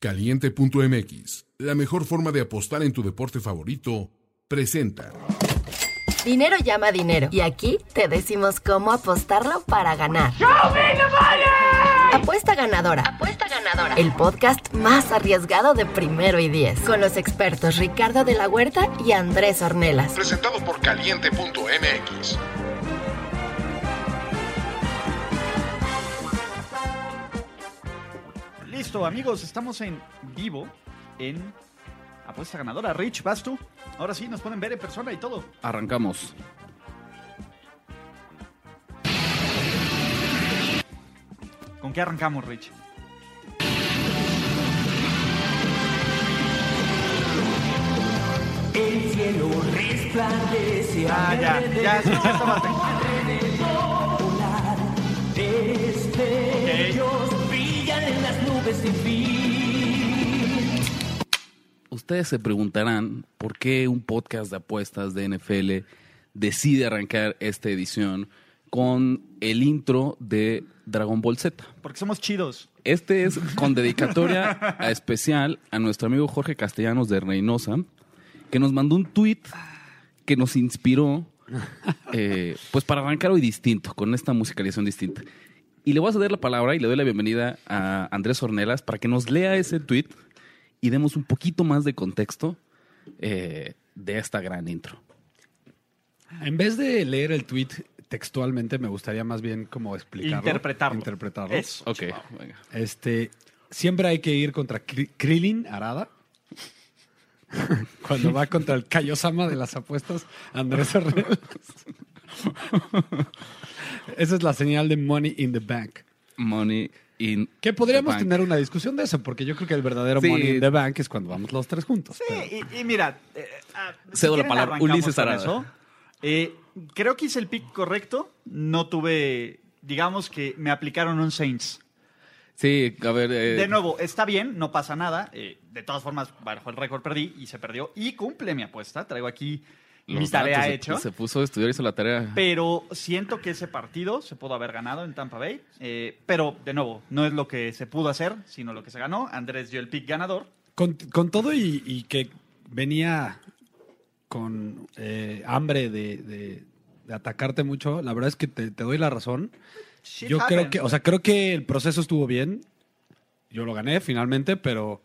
Caliente.mx, la mejor forma de apostar en tu deporte favorito, presenta. Dinero llama dinero. Y aquí te decimos cómo apostarlo para ganar. Apuesta ganadora. Apuesta ganadora. El podcast más arriesgado de primero y diez. Con los expertos Ricardo de la Huerta y Andrés Ornelas. Presentado por Caliente.mx. Listo, amigos, estamos en vivo en Apuesta Ganadora. Rich, vas tú. Ahora sí, nos pueden ver en persona y todo. Arrancamos. ¿Con qué arrancamos, Rich? El cielo resplandece Ah, ya, ya, sí, sí, estaba- Destellos en las nubes sin fin. Ustedes se preguntarán por qué un podcast de apuestas de NFL decide arrancar esta edición con el intro de Dragon Ball Z. Porque somos chidos. Este es con dedicatoria a especial a nuestro amigo Jorge Castellanos de Reynosa, que nos mandó un tweet que nos inspiró eh, pues para arrancar hoy distinto, con esta musicalización distinta. Y le voy a ceder la palabra y le doy la bienvenida a Andrés Ornelas para que nos lea ese tweet y demos un poquito más de contexto eh, de esta gran intro. En vez de leer el tweet textualmente, me gustaría más bien como explicarlo. Interpretarlo. Interpretarlo. Eso. Ok, venga. Este, siempre hay que ir contra Kri- Krillin Arada. Cuando va contra el Kaiosama de las apuestas, Andrés Herrera. Esa es la señal de Money in the Bank. Money in Que podríamos the bank. tener una discusión de eso, porque yo creo que el verdadero Sí. Money in the Bank es cuando vamos los tres juntos. Sí, Pero- y, y mira. eh, ah, Cedo la quieren, palabra. arrancamos Ulises con Arada. eso. Eh, creo que hice el pick correcto. No tuve. Digamos que me aplicaron un Saints. Sí, a ver. eh, De nuevo, está bien, no pasa nada. eh, de todas formas, bajo el récord perdí y se perdió. Y cumple mi apuesta. Traigo aquí mi tarea se- hecha. Se puso a estudiar, hizo la tarea. Pero siento que ese partido se pudo haber ganado en Tampa Bay. eh, pero, de nuevo, no es lo que se pudo hacer, sino lo que se ganó. Andrés dio el pick ganador. Con, con todo y, y que venía con eh, hambre de, de- de atacarte mucho, la verdad es que te, te doy la razón. Shit Yo creo que, o sea, creo que el proceso estuvo bien. Yo lo gané finalmente, pero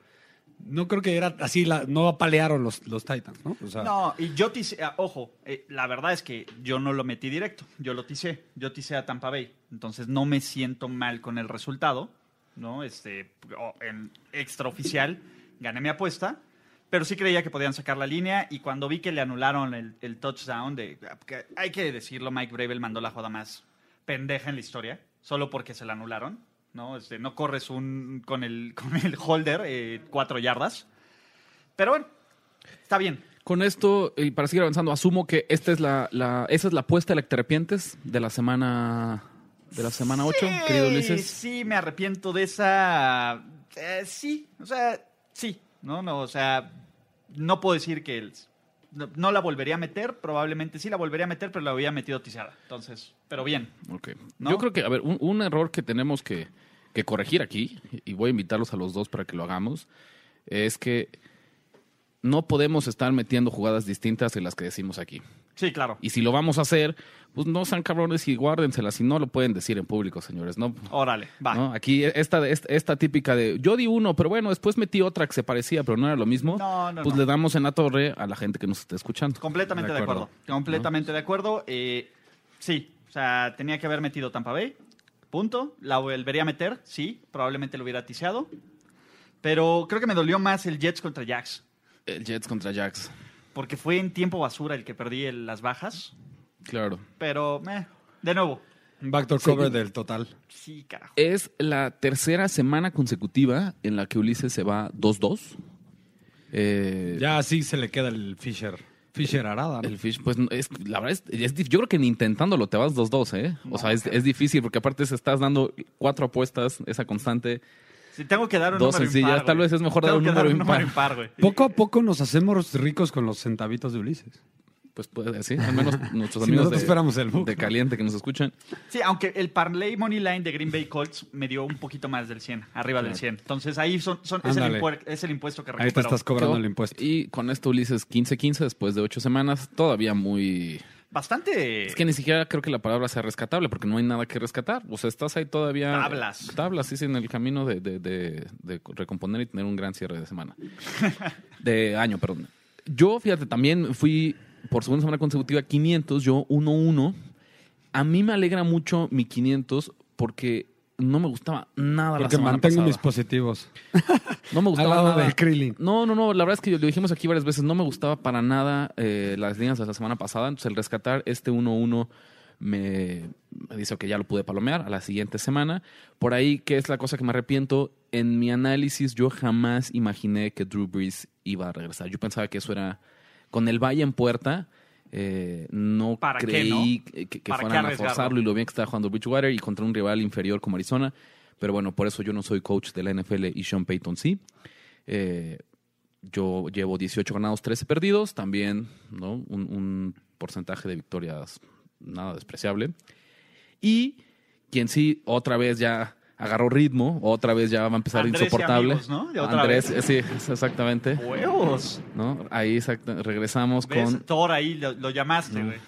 no creo que era así, la, no apalearon los, los Titans, ¿no? No, y yo tisé, ah, ojo, eh, la verdad es que yo no lo metí directo, yo lo tisé, yo tisé a Tampa Bay, entonces no me siento mal con el resultado, ¿no? Este, en extraoficial gané mi apuesta, pero sí creía que podían sacar la línea y cuando vi que le anularon el, touchdown, de, que hay que decirlo, Mike Bravel mandó la joda más pendeja en la historia, solo porque se la anularon, ¿no? Este, no corres un, con, el, con el holder eh, cuatro yardas, pero bueno, está bien. Con esto, y para seguir avanzando, asumo que esta es la, la- esa es la apuesta de la que te arrepientes de la semana de la semana 8, Sí, querido Ulises. Sí, me arrepiento de esa. eh, sí, o sea, sí, ¿no? no O sea, no puedo decir que el- no, no la volvería a meter, probablemente sí la volvería a meter, pero la había metido tizada. Entonces, pero bien. Ok. ¿No? Yo creo que, a ver, un, un error que tenemos que, que corregir aquí, y voy a invitarlos a los dos para que lo hagamos, es que no podemos estar metiendo jugadas distintas de las que decimos aquí. Sí, claro. Y si lo vamos a hacer, pues no sean cabrones y guárdenselas. Si no lo pueden decir en público, señores. No, Órale, va. ¿no? Aquí esta, esta, esta típica de yo di uno, pero bueno, después metí otra que se parecía, pero no era lo mismo. No, no, pues le damos en la torre a la gente que nos está escuchando. Completamente de acuerdo. Completamente de acuerdo. Eh, sí, o sea, tenía que haber metido Tampa Bay. Punto. La volvería a meter, sí. Probablemente lo hubiera tiseado. Pero creo que me dolió más el Jets contra Jacks. El Jets contra Jacks. Porque fue en tiempo basura el que perdí el- las bajas. Claro. Pero, eh, de nuevo. un backdoor cover del total. Sí, carajo. Es la tercera semana consecutiva en la que Ulises se va 2-2. Eh, Ya así se le queda el Fisher. Fisher Arada, ¿no? El Fish, pues es, la verdad es, es yo creo que ni intentándolo te vas 2-2, ¿eh? O sea, es, es difícil porque aparte se estás dando cuatro apuestas, esa constante. Si tengo que dar un Dos número sencillas, impar, tal vez es mejor dar un número un número impar. impar, güey. Poco a poco nos hacemos ricos con los centavitos de Ulises. Pues puede sí, al menos nuestros Si amigos nosotros de, fuéramos el book. de Caliente que nos escuchan. Sí, aunque el parlay money line de Green Bay Colts me dio un poquito más del 100, arriba del 100. Entonces ahí son, son- es, el es el impuesto que Ahí te estás cobrando el impuesto. Y con esto Ulises 15-15 después de ocho semanas, todavía muy... Bastante... Es que ni siquiera creo que la palabra sea rescatable, porque no hay nada que rescatar. O sea, estás ahí todavía... Tablas. Tablas, sí, sí, en el camino de, de- de- de recomponer y tener un gran cierre de semana. de año, perdón. Yo, fíjate, también fui por segunda semana consecutiva 500, yo 1-1. A mí me alegra mucho mi 500 porque no me gustaba nada la Porque semana mantengo pasada. mis positivos. No me Al gustaba lado nada. del Krillin. No, no, no. La verdad es que lo dijimos aquí varias veces. No me gustaba para nada eh, las líneas de la semana pasada. Entonces, el rescatar este 1-1 me, me dice que ya lo pude palomear a la siguiente semana. Por ahí, ¿qué es la cosa que me arrepiento? En mi análisis, yo jamás imaginé que Drew Brees iba a regresar. Yo pensaba que eso era con el Valle en puerta. eh, no ¿Para qué, creí no? que, que ¿Para qué fueran a forzarlo y lo bien que estaba jugando Bridgewater y contra un rival inferior como Arizona. Pero bueno, por eso yo no soy coach de la NFL y Sean Payton sí. Eh, yo llevo 18 ganados, 13 perdidos. También ¿no? un, un porcentaje de victorias nada despreciable. Y quien sí, otra vez ya agarró ritmo, otra vez ya va a empezar Andrés y insoportable. amigos, ¿no? De otra Andrés, vez. sí, exactamente. ¡Huevos! ¿no? Ahí regresamos ¿Ves? con Thor ahí lo, lo llamaste, No. güey.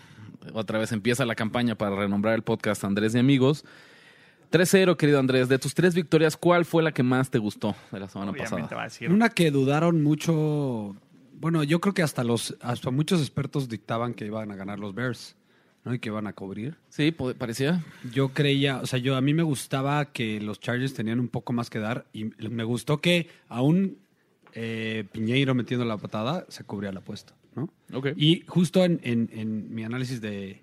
otra vez empieza la campaña para renombrar el podcast Andrés y Amigos. 3-0, querido Andrés. De tus tres victorias, ¿cuál fue la que más te gustó de la semana Obviamente pasada? va a decir. Una que dudaron mucho. Bueno, yo creo que hasta los hasta muchos expertos dictaban que iban a ganar los Bears, ¿no? Y que iban a cubrir. Sí, parecía. Yo creía, o sea, yo a mí me gustaba que los Chargers tenían un poco más que dar y me gustó que aún eh, Piñeiro metiendo la patada se cubría la apuesta, ¿no? Y justo en, en- en mi análisis de,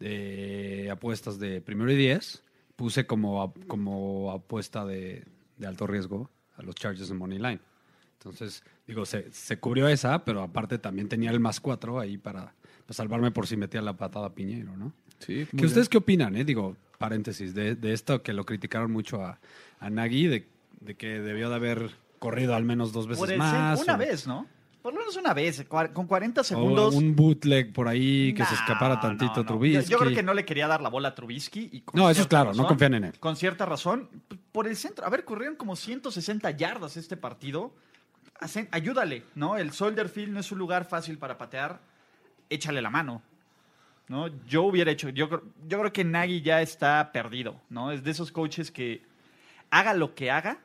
de apuestas de primero y diez, puse como, como apuesta de, de alto riesgo a los Chargers en Money Line. Entonces, digo, se, se cubrió esa, pero aparte también tenía el más cuatro ahí para, para salvarme por si metía la patada a Piñeiro, ¿no? Sí, ¿Que ustedes qué opinan, eh? Digo, paréntesis, de, de esto que lo criticaron mucho a, a Nagy, de, de que debió de haber corrido al menos dos veces Por el más. una o- vez, ¿no? Por lo menos una vez, con 40 O segundos. un bootleg por ahí que se escapara tantito no, no. Trubisky. Yo, yo creo que no le quería dar la bola a Trubisky. Y con No, eso es claro, no confían en él. Con cierta razón, por el centro. A ver, corrieron como 160 yardas este partido. Hacen- ayúdale, ¿no? El Soldier Field no es un lugar fácil para patear. Échale la mano. ¿no? Yo hubiera hecho, yo, creo- yo creo que Nagy ya está perdido, ¿no? Es de esos coaches que haga lo que haga,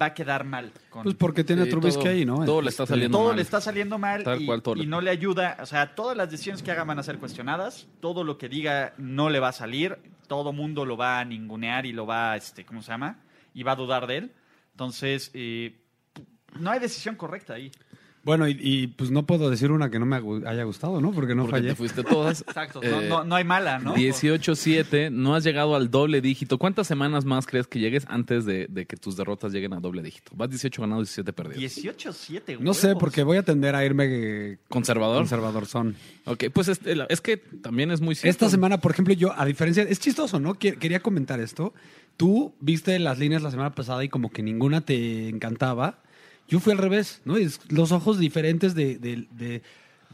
va a quedar mal. con- Pues porque tiene Sí, a Trubisky todo- ahí, ¿no? todo le está Este, saliendo todo mal. le está saliendo mal Tal y, cual, todo le- y no le ayuda. O sea, todas las decisiones que haga van a ser cuestionadas. Todo lo que diga no le va a salir. Todo mundo lo va a ningunear y lo va, este, ¿cómo se llama? Y va a dudar de él. Entonces, eh, no hay decisión correcta ahí. Bueno, y, y, pues no puedo decir una que no me haya gustado, ¿no? Porque no porque fallé. te fuiste todas. Exacto. Eh, no, no- no hay mala, ¿no? 18-7, no has llegado al doble dígito. ¿Cuántas semanas más crees que llegues antes de, de que tus derrotas lleguen a doble dígito? Vas 18 ganados, 17 perdidos. 18-7, No sé, porque voy a tender a irme ¿Conservador? conservador son. Ok, pues este, la- es que también es muy cierto. Esta semana, por ejemplo, yo, a diferencia, es chistoso, ¿no? Que- Quería comentar esto. Tú viste las líneas la semana pasada y como que ninguna te encantaba. Yo fui al revés, ¿no? Es los ojos diferentes de, de- de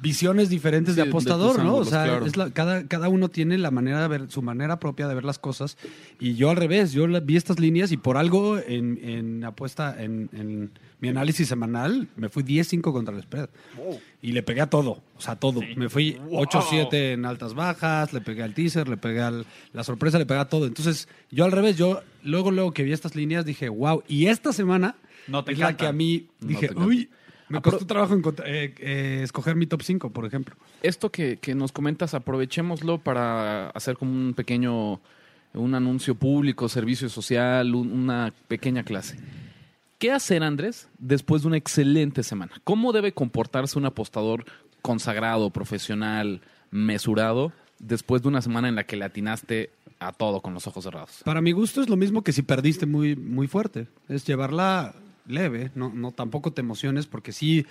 visiones diferentes Sí, de de apostador, ¿no? o sea, claro. es la- cada, cada uno tiene la manera de ver, su manera propia de ver las cosas. Y yo al revés, yo la- vi estas líneas y por algo en, en apuesta, en, en mi análisis semanal, me fui 10-5 contra el spread. Wow. Y le pegué a todo, o sea, todo. Sí. Me fui Wow. 8-7 en altas bajas, le pegué al teaser, le pegué al, la sorpresa, le pegué a todo. Entonces, yo al revés, yo luego, luego que vi estas líneas dije, wow. Y esta semana No te es la encanta. que a mí No dije, te encanta. uy, me Apro- costó trabajo eh, eh, escoger mi top 5, por ejemplo. Esto que, que nos comentas, aprovechémoslo para hacer como un pequeño, un anuncio público, servicio social, un- una pequeña clase. ¿Qué hacer, Andrés, después de una excelente semana? ¿Cómo debe comportarse un apostador consagrado, profesional, mesurado, después de una semana en la que le atinaste a todo con los ojos cerrados? Para mi gusto es lo mismo que si perdiste muy, muy fuerte. Es llevarla leve, no, no tampoco te emociones porque sí...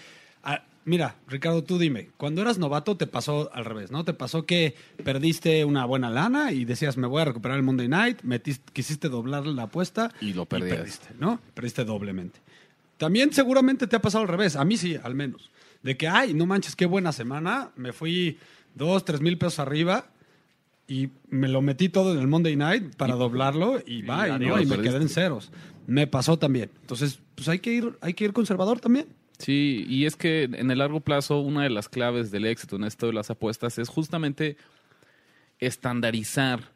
mira, Ricardo, tú dime, cuando eras novato te pasó al revés, ¿no? Te pasó que perdiste una buena lana y decías, me voy a recuperar el Monday Night, metiste, quisiste doblar la apuesta Y lo perdías. perdiste, ¿no? Perdiste doblemente. También seguramente te ha pasado al revés, a mí sí, al menos. de que, ay, no manches, qué buena semana, me fui dos, tres mil pesos arriba y me lo metí todo en el Monday Night para doblarlo y, ¿no? y me quedé en ceros. Me pasó también. Entonces, pues hay que ir, hay que ir conservador también. Sí, y es que en el largo plazo una de las claves del éxito en esto de las apuestas es justamente estandarizar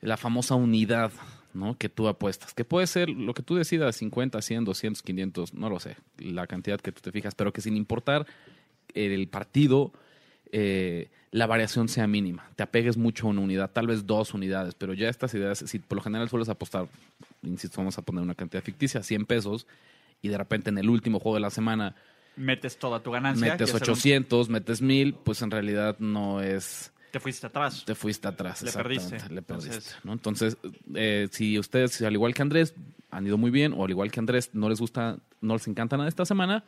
la famosa unidad ¿no? que tú apuestas, que puede ser lo que tú decidas, 50, 100, 200, 500, no lo sé, la cantidad que tú te fijas, pero que sin importar el partido, eh, la variación sea mínima, te apegues mucho a una unidad, tal vez dos unidades, pero ya estas ideas, si por lo general sueles apostar, insisto, vamos a poner una cantidad ficticia, 100 pesos, y de repente en el último juego de la semana Metes toda tu ganancia. metes y hacer un- 800, metes 1000, pues en realidad no es. Te fuiste atrás. Te fuiste atrás. Le perdiste. Le perdiste. Entonces- ¿no? Entonces, eh, si ustedes, al igual que Andrés, han ido muy bien, o al igual que Andrés, no les gusta, no les encanta nada esta semana,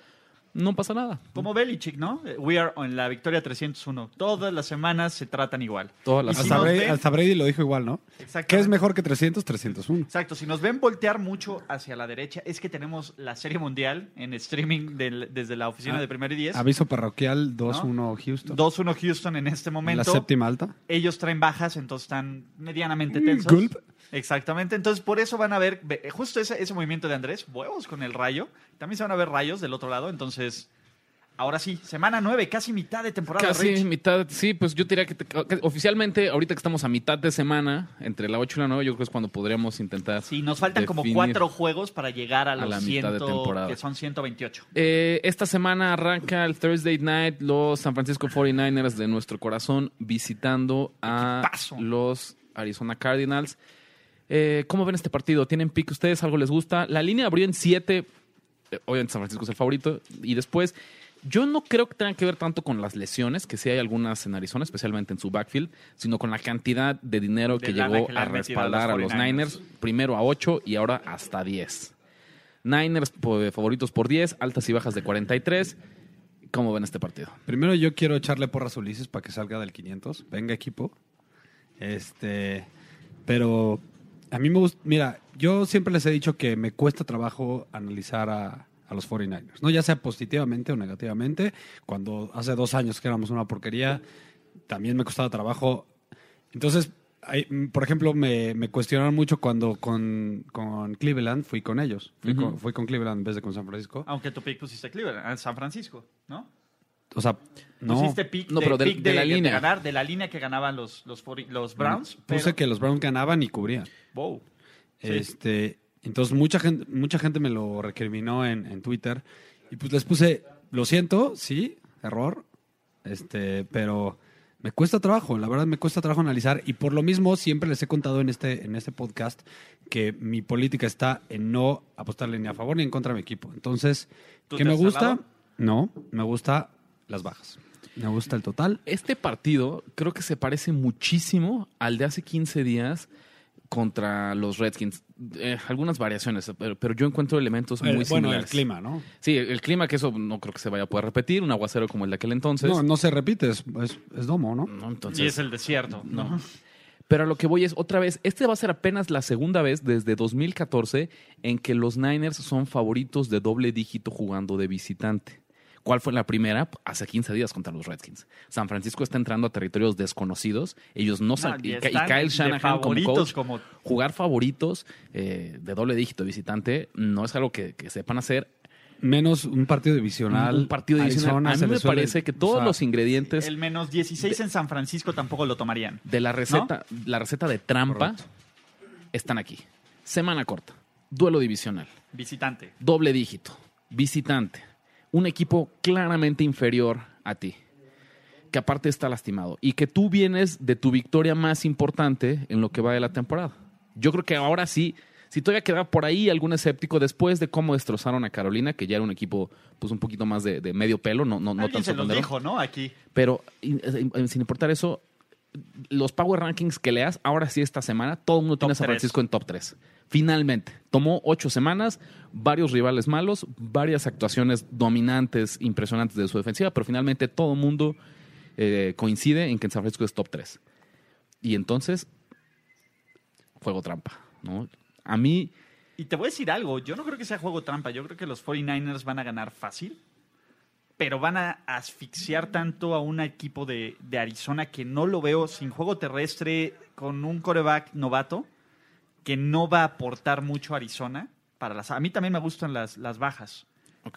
no pasa nada. Como Belichick, ¿no? Eh, We are on la victoria 301. Todas las semanas se tratan igual. Todas las Hasta, Brady, hasta Brady lo dijo igual, ¿no? Exactamente. ¿Qué es mejor que 300? 301. Exacto, si nos ven voltear mucho hacia la derecha, es que tenemos la Serie Mundial en streaming del- desde la oficina Ah, de Primero y Diez. Aviso parroquial 2-1 Houston. 2-1 Houston en este En momento. la séptima alta. Ellos traen bajas, entonces están medianamente Mm, tensos. gulp. Exactamente, entonces por eso van a ver ve- justo ese, ese movimiento de Andrés, huevos con el rayo. También se van a ver rayos del otro lado, entonces ahora sí, semana 9, casi mitad de temporada. Casi Rich. mitad, sí, pues yo diría que, te- que oficialmente, ahorita que estamos a mitad de semana, entre la 8 y la 9, yo creo que es cuando podríamos intentar. Sí, nos faltan como cuatro juegos para llegar a los la mitad de 100, temporada. que son 128. Eh, esta semana arranca el Thursday Night los San Francisco 49ers de nuestro corazón visitando a los Arizona Cardinals. Eh, ¿Cómo ven este partido? ¿Tienen pick ustedes? ¿Algo les gusta? La línea abrió en 7. obviamente San Francisco es el favorito. Y después, yo no creo que tenga que ver tanto con las lesiones, que sí hay algunas en Arizona, especialmente en su backfield, sino con la cantidad de dinero De que llegó que a a respaldar a los los 49ers. Niners. Primero a 8 y ahora hasta 10. Niners po- favoritos por 10, altas y bajas de 43. ¿Cómo ven este partido? Primero yo quiero echarle porras a Ulises para que salga del 500. Venga, equipo. Este, pero a mí me gusta, mira, yo siempre les he dicho que me cuesta trabajo analizar a, a los 49ers, ¿no? Ya sea positivamente o negativamente. Cuando hace dos años que éramos una porquería, también me costaba trabajo. Entonces, hay- mm, por ejemplo, me, me cuestionaron mucho cuando con, con Cleveland fui con ellos. Fui, con, fui con Cleveland en vez de con San Francisco. Aunque tu pick pusiste Cleveland, San Francisco, ¿no? O sea, no. Pusiste pick, No, de, pero de- pick de la línea. ganar, de la línea que ganaban los, los, 40 los Browns. Puse pero- que los Browns ganaban y cubrían. Wow. Sí. Este, entonces mucha gente, mucha gente me lo recriminó en, en Twitter y pues les puse, lo siento, sí, error, este, pero me cuesta trabajo, la verdad me cuesta trabajo analizar y por lo mismo siempre les he contado en este, en este podcast que mi política está en no apostarle ni a favor ni en contra de mi equipo. Entonces, ¿Tú ¿qué me gusta? No, me gusta las bajas. Me gusta el total. Este partido creo que se parece muchísimo al de hace 15 días contra los Redskins. Eh, algunas variaciones, pero, pero yo encuentro elementos muy El- bueno, similares. el clima, ¿no? Sí, el clima, que eso no creo que se vaya a poder repetir, un aguacero como el de aquel entonces. No, no se repite, es, es, es domo, ¿no? ¿no? Entonces, y es el desierto, ¿no? no. Pero a lo que voy es, otra vez, este va a ser apenas la segunda vez desde 2014 en que los Niners son favoritos de doble dígito jugando de visitante. ¿Cuál fue la primera? Hace 15 días contra los Redskins. San Francisco está entrando a territorios desconocidos. Ellos no No, saben. y y, Kyle Shanahan como favoritos coach, como- jugar favoritos eh, de doble dígito visitante no es algo que, que sepan hacer. Menos un partido divisional. Un partido divisional. Arizona A mí me parece que o todos sea, los ingredientes El menos 16 en San Francisco tampoco lo tomarían. de la receta, la receta de trampa están aquí. Semana corta, duelo divisional, Visitante. doble dígito, visitante, un equipo claramente inferior a ti, que aparte está lastimado y que tú vienes de tu victoria más importante en lo que va de la temporada. Yo creo que ahora sí, si todavía queda por ahí algún escéptico después de cómo destrozaron a Carolina, que ya era un equipo pues un poquito más de, de medio pelo, no, no, no tan se los sorprendente. dijo, ¿no? Aquí. Pero in- in- sin importar eso, los Power Rankings que leas, ahora sí esta semana, todo el mundo tiene a San. Francisco en top 3. Finalmente, tomó ocho semanas, varios rivales malos, varias actuaciones dominantes, impresionantes de su defensiva, pero finalmente todo el mundo eh, coincide en que San Francisco es top 3. Y entonces, juego trampa, ¿no? A mí, Y te voy a decir algo, yo no creo que sea juego trampa, yo creo que los 49ers van a ganar fácil, pero van a asfixiar tanto a un equipo de, de Arizona que no lo veo sin juego terrestre, con un coreback novato, que no va a aportar mucho a Arizona. Para las, a mí también me gustan las, las bajas.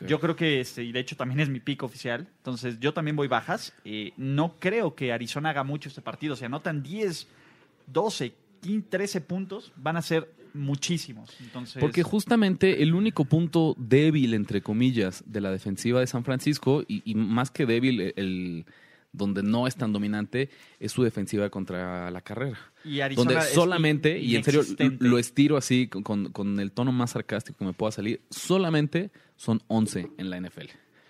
Yo creo que, este, y de hecho también es mi pico oficial, entonces yo también voy bajas. Eh, no creo que Arizona haga mucho este partido. Si anotan 10, 12, 15, 13 puntos, van a ser muchísimos. Entonces, Porque justamente el único punto débil, entre comillas, de la defensiva de San Francisco, y, y más que débil, el- donde no es tan dominante, es su defensiva contra la carrera. y Arizona Donde solamente, y en serio lo estiro así con, con- el tono más sarcástico que me pueda salir, solamente son 11 en la NFL.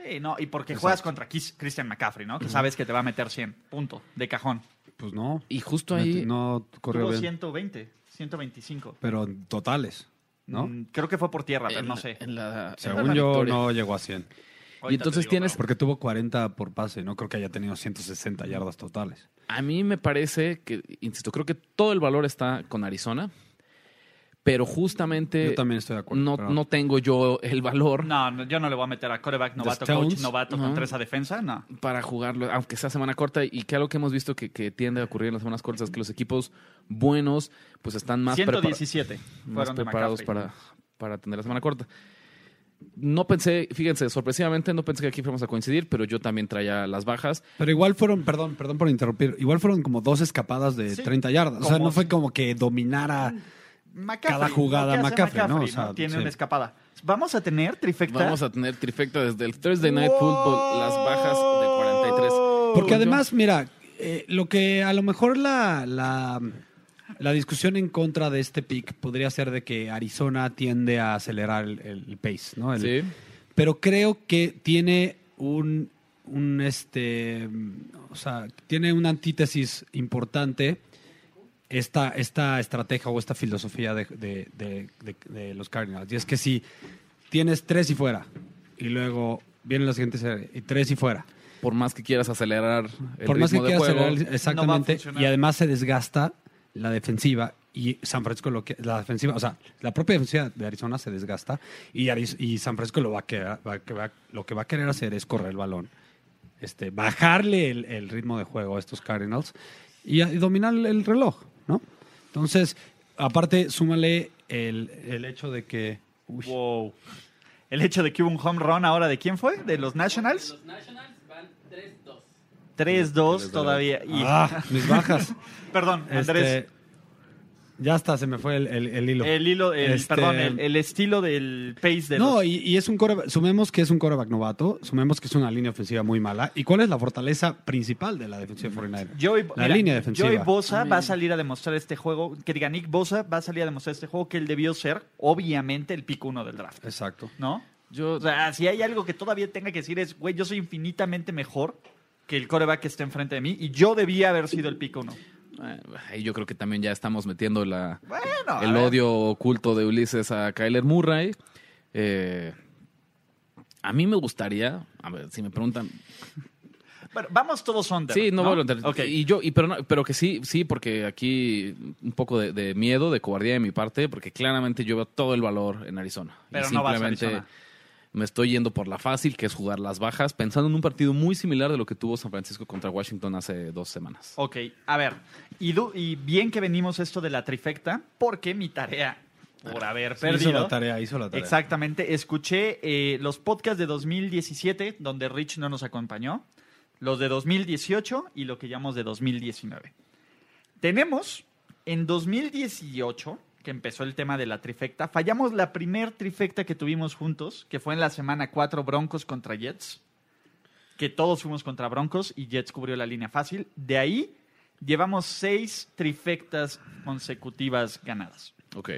Sí, no, y porque juegas contra Christian McCaffrey, ¿no? Que sabes que te va a meter 100, punto, de cajón. Pues no. Y justo ahí, No corrió Tuvo bien. 120, 125. Pero en totales, ¿no? Mm, Creo que fue por tierra, pero en, no sé. en la, en Según la yo, no llegó a 100. Y entonces tienes, Porque tuvo 40 por pase. No creo que haya tenido 160 yardas totales. a mí me parece que, insisto, creo que todo el valor está con Arizona, pero justamente Yo también estoy de acuerdo. no, pero- no tengo yo el valor No, no, yo no le voy a meter a coreback novato, coach novato contra esa defensa, no. para jugarlo, aunque sea semana corta, y que algo que hemos visto que, que tiende a ocurrir en las semanas cortas es que los equipos buenos pues están más, prepara- 117 más fueron de preparados para, para tener la semana corta. No pensé, fíjense, sorpresivamente no pensé que aquí fuéramos a coincidir, pero yo también traía las bajas. Pero igual fueron, perdón, perdón por interrumpir, igual fueron como dos escapadas de Sí, 30 yardas. O sea, no fue como que dominara. McCaffrey, Cada jugada McCaffrey, ¿no? O sea, Tiene sí. una escapada. Vamos a tener trifecta. Vamos a tener trifecta desde el Thursday Night Football, las bajas de 43. Porque además, mira, eh, lo que a lo mejor la, la, la discusión en contra de este pick podría ser de que Arizona tiende a acelerar el, el pace, ¿no? El- Sí. Pero creo que tiene un, un este, o sea, tiene una antítesis importante esta, esta estrategia o esta filosofía de, de- de- de- de los Cardinals. Y es que si tienes tres y fuera, y luego viene la siguiente serie, y tres y fuera, Por más que quieras acelerar el por más que ritmo de quieras juego, acelerar, exactamente, y además se desgasta la defensiva y San Francisco lo que la defensiva, o sea, la propia defensiva de Arizona se desgasta y, Ariz- y San Francisco lo va a querer, va va- lo que va a querer hacer es correr el balón, este, bajarle el, el ritmo de juego a estos Cardinals y, dominar el, el reloj, ¿no? Entonces, aparte, súmale el, el hecho de que uy, Wow. El hecho de que hubo un home run ahora, ¿de quién fue? ¿De los Nationals? Los Nationals van 3-2. 3-2 todavía. Y, ah, mis bajas. Perdón, Andrés. Este, ya está, se me fue el, el- el hilo. el hilo, el, Este, perdón, el, el estilo del pace de No, los... y, y es un coreback, sumemos que es un coreback novato, sumemos que es una línea ofensiva muy mala. ¿Y cuál es la fortaleza principal de la defensiva de 49ers? Joey, la mira, línea defensiva. Joey Bosa va a salir a demostrar este juego, que diga Nick Bosa va a salir a demostrar este juego que él debió ser, obviamente, el pick uno del draft, Exacto. ¿no? Yo, O sea, si hay algo que todavía tenga que decir es, güey, yo soy infinitamente mejor que el coreback que está enfrente de mí y yo debía haber sido el pick uno. eh, ahí yo creo que también ya estamos metiendo la, Bueno, el odio oculto de Ulises a Kyler Murray. Eh, a mí me gustaría, a ver, si me preguntan, Bueno, vamos todos under. Sí, no, ¿no? vuelvo a entrar. Ok. Y yo, y pero, no- pero que sí, sí, porque aquí un poco de, de miedo, de cobardía de mi parte, porque claramente yo veo todo el valor en Arizona. Pero y no vas a Arizona. Me estoy yendo por la fácil, que es jugar las bajas, pensando en un partido muy similar de lo que tuvo San Francisco contra Washington hace dos semanas. Ok, a ver. Y, du- y bien que venimos esto de la trifecta, porque mi tarea, por haber Sí, perdido. hizo la tarea, hizo la tarea. Exactamente. Escuché eh, los podcasts de 2017, donde Rich no nos acompañó, los de 2018 y lo que llamamos de 2019. Tenemos en 2018, que empezó el tema de la trifecta, fallamos la primer trifecta que tuvimos juntos, que fue en la semana 4 Broncos contra Jets, que todos fuimos contra Broncos y Jets cubrió la línea fácil. De ahí llevamos seis trifectas consecutivas ganadas Ok.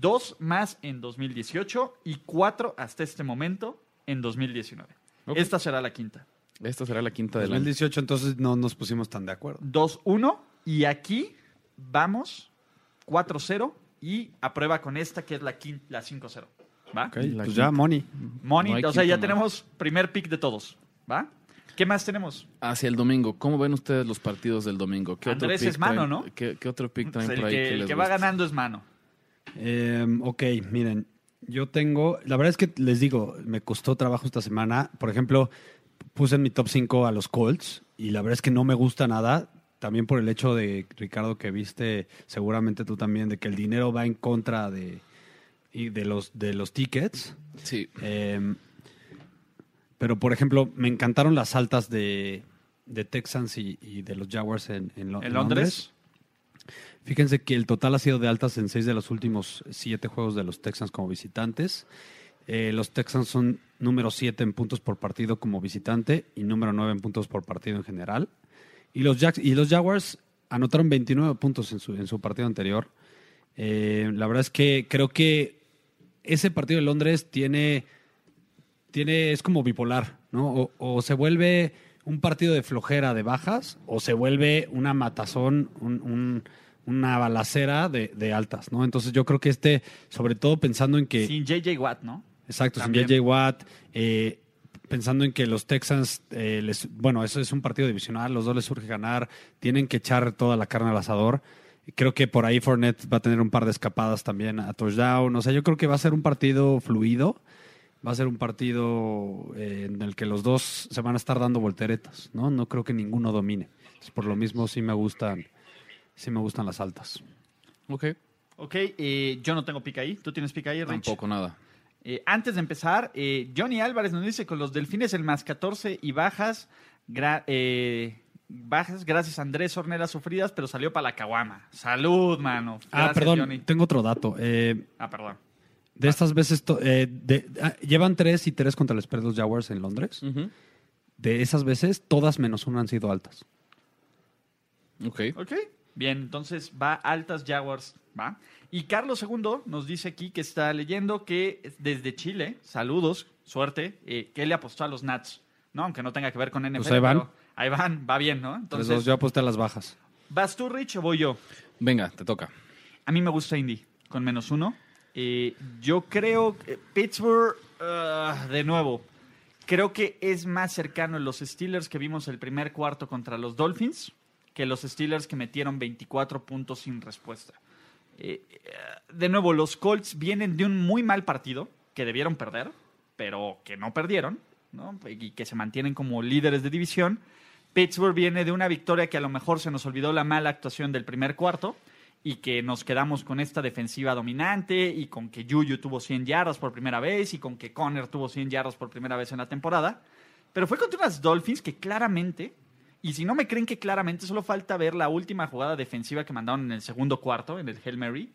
dos más en 2018 y cuatro hasta este momento en 2019. Ok. Esta será la quinta. Esta será la quinta de la... 2018 entonces no nos pusimos tan de acuerdo. 2-1 y aquí vamos 4-0 y aprueba con esta que es la, quin- la 5-0. ¿Va? Ok, La pues ya, Money. Money, No hay o sea, ya más. tenemos primer pick de todos. ¿Va? ¿Qué más tenemos? Hacia el domingo, ¿cómo ven ustedes los partidos del domingo? ¿Qué Andrés pick es mano, traen- ¿no? ¿qué, qué otro pick traen el por ahí que, que el les que va guste? ganando es mano. Eh, ok, miren, yo tengo, la verdad es que les digo, me costó trabajo esta semana. Por ejemplo, puse en mi top 5 a los Colts y la verdad es que no me gusta nada. También por el hecho de, Ricardo, que viste, seguramente tú también, de que el dinero va en contra de, y de, los, de los tickets. Sí. Eh, pero, por ejemplo, me encantaron las altas de, de Texans y, y de los Jaguars en, en Lo- ¿En en Londres? Fíjense que el total ha sido de altas en seis de los últimos siete juegos de los Texans como visitantes. Eh, los Texans son número siete en puntos por partido como visitante y número nueve en puntos por partido en general. Y los, y los Jaguars anotaron 29 puntos en su, en su partido anterior. Eh, la verdad es que creo que ese partido de Londres tiene, tiene es como bipolar, ¿no? O, o se vuelve un partido de flojera de bajas o se vuelve una matazón, un- un- una balacera de, de altas, ¿no? Entonces yo creo que este, sobre todo pensando en que... Sin JJ Watt, ¿no? Exacto, sin También. JJ Watt, eh, pensando en que los Texans, eh, les, bueno, eso es un partido divisional, los dos les surge ganar, tienen que echar toda la carne al asador. Creo que por ahí Fournette va a tener un par de escapadas también a touchdown. O sea, yo creo que va a ser un partido fluido. Va a ser un partido eh, en el que los dos se van a estar dando volteretas, ¿no? No creo que ninguno domine. Entonces, por lo mismo sí me gustan, sí me gustan las altas. Ok. Ok, eh, yo no tengo pica ahí. ¿Tú tienes pica ahí, Rich? Tampoco nada. Eh, antes de empezar, eh, Johnny Álvarez nos dice con los delfines el más 14 y bajas, gra- eh, bajas gracias a Andrés Horneras sufridas, pero salió para la caguama. Salud, mano. Ah, Gracias, perdón, Johnny. tengo otro dato. Eh, Ah, perdón. De estas veces, to- eh, de- ah, llevan tres y tres contra los Jaguars en Londres. De esas veces, todas menos una han sido altas. Ok. Ok, bien, entonces va altas Jaguars, va. Y Carlos II nos dice aquí que está leyendo que desde Chile, saludos, suerte, eh, que él le apostó a los Nats, ¿no? Aunque no tenga que ver con NFL. Pues ahí van. pero ahí van, va bien, ¿no? Entonces, Entonces, yo aposté a las bajas. ¿vas tú, Rich, o voy yo? Venga, te toca. A mí me gusta Indy, con menos uno. Eh, yo creo que Pittsburgh, ah, de nuevo, creo que es más cercano a los Steelers que vimos el primer cuarto contra los Dolphins que los Steelers que metieron 24 puntos sin respuesta. Eh, de nuevo, los Colts vienen de un muy mal partido que debieron perder, pero que no perdieron, ¿no? y que se mantienen como líderes de división. Pittsburgh viene de una victoria que a lo mejor se nos olvidó la mala actuación del primer cuarto y que nos quedamos con esta defensiva dominante y con que Juju tuvo 100 yardas por primera vez y con que Conner tuvo 100 yardas por primera vez en la temporada. Pero fue contra unas Dolphins que claramente, y si no me creen que claramente, solo falta ver la última jugada defensiva que mandaron en el segundo cuarto, en el Hail Mary,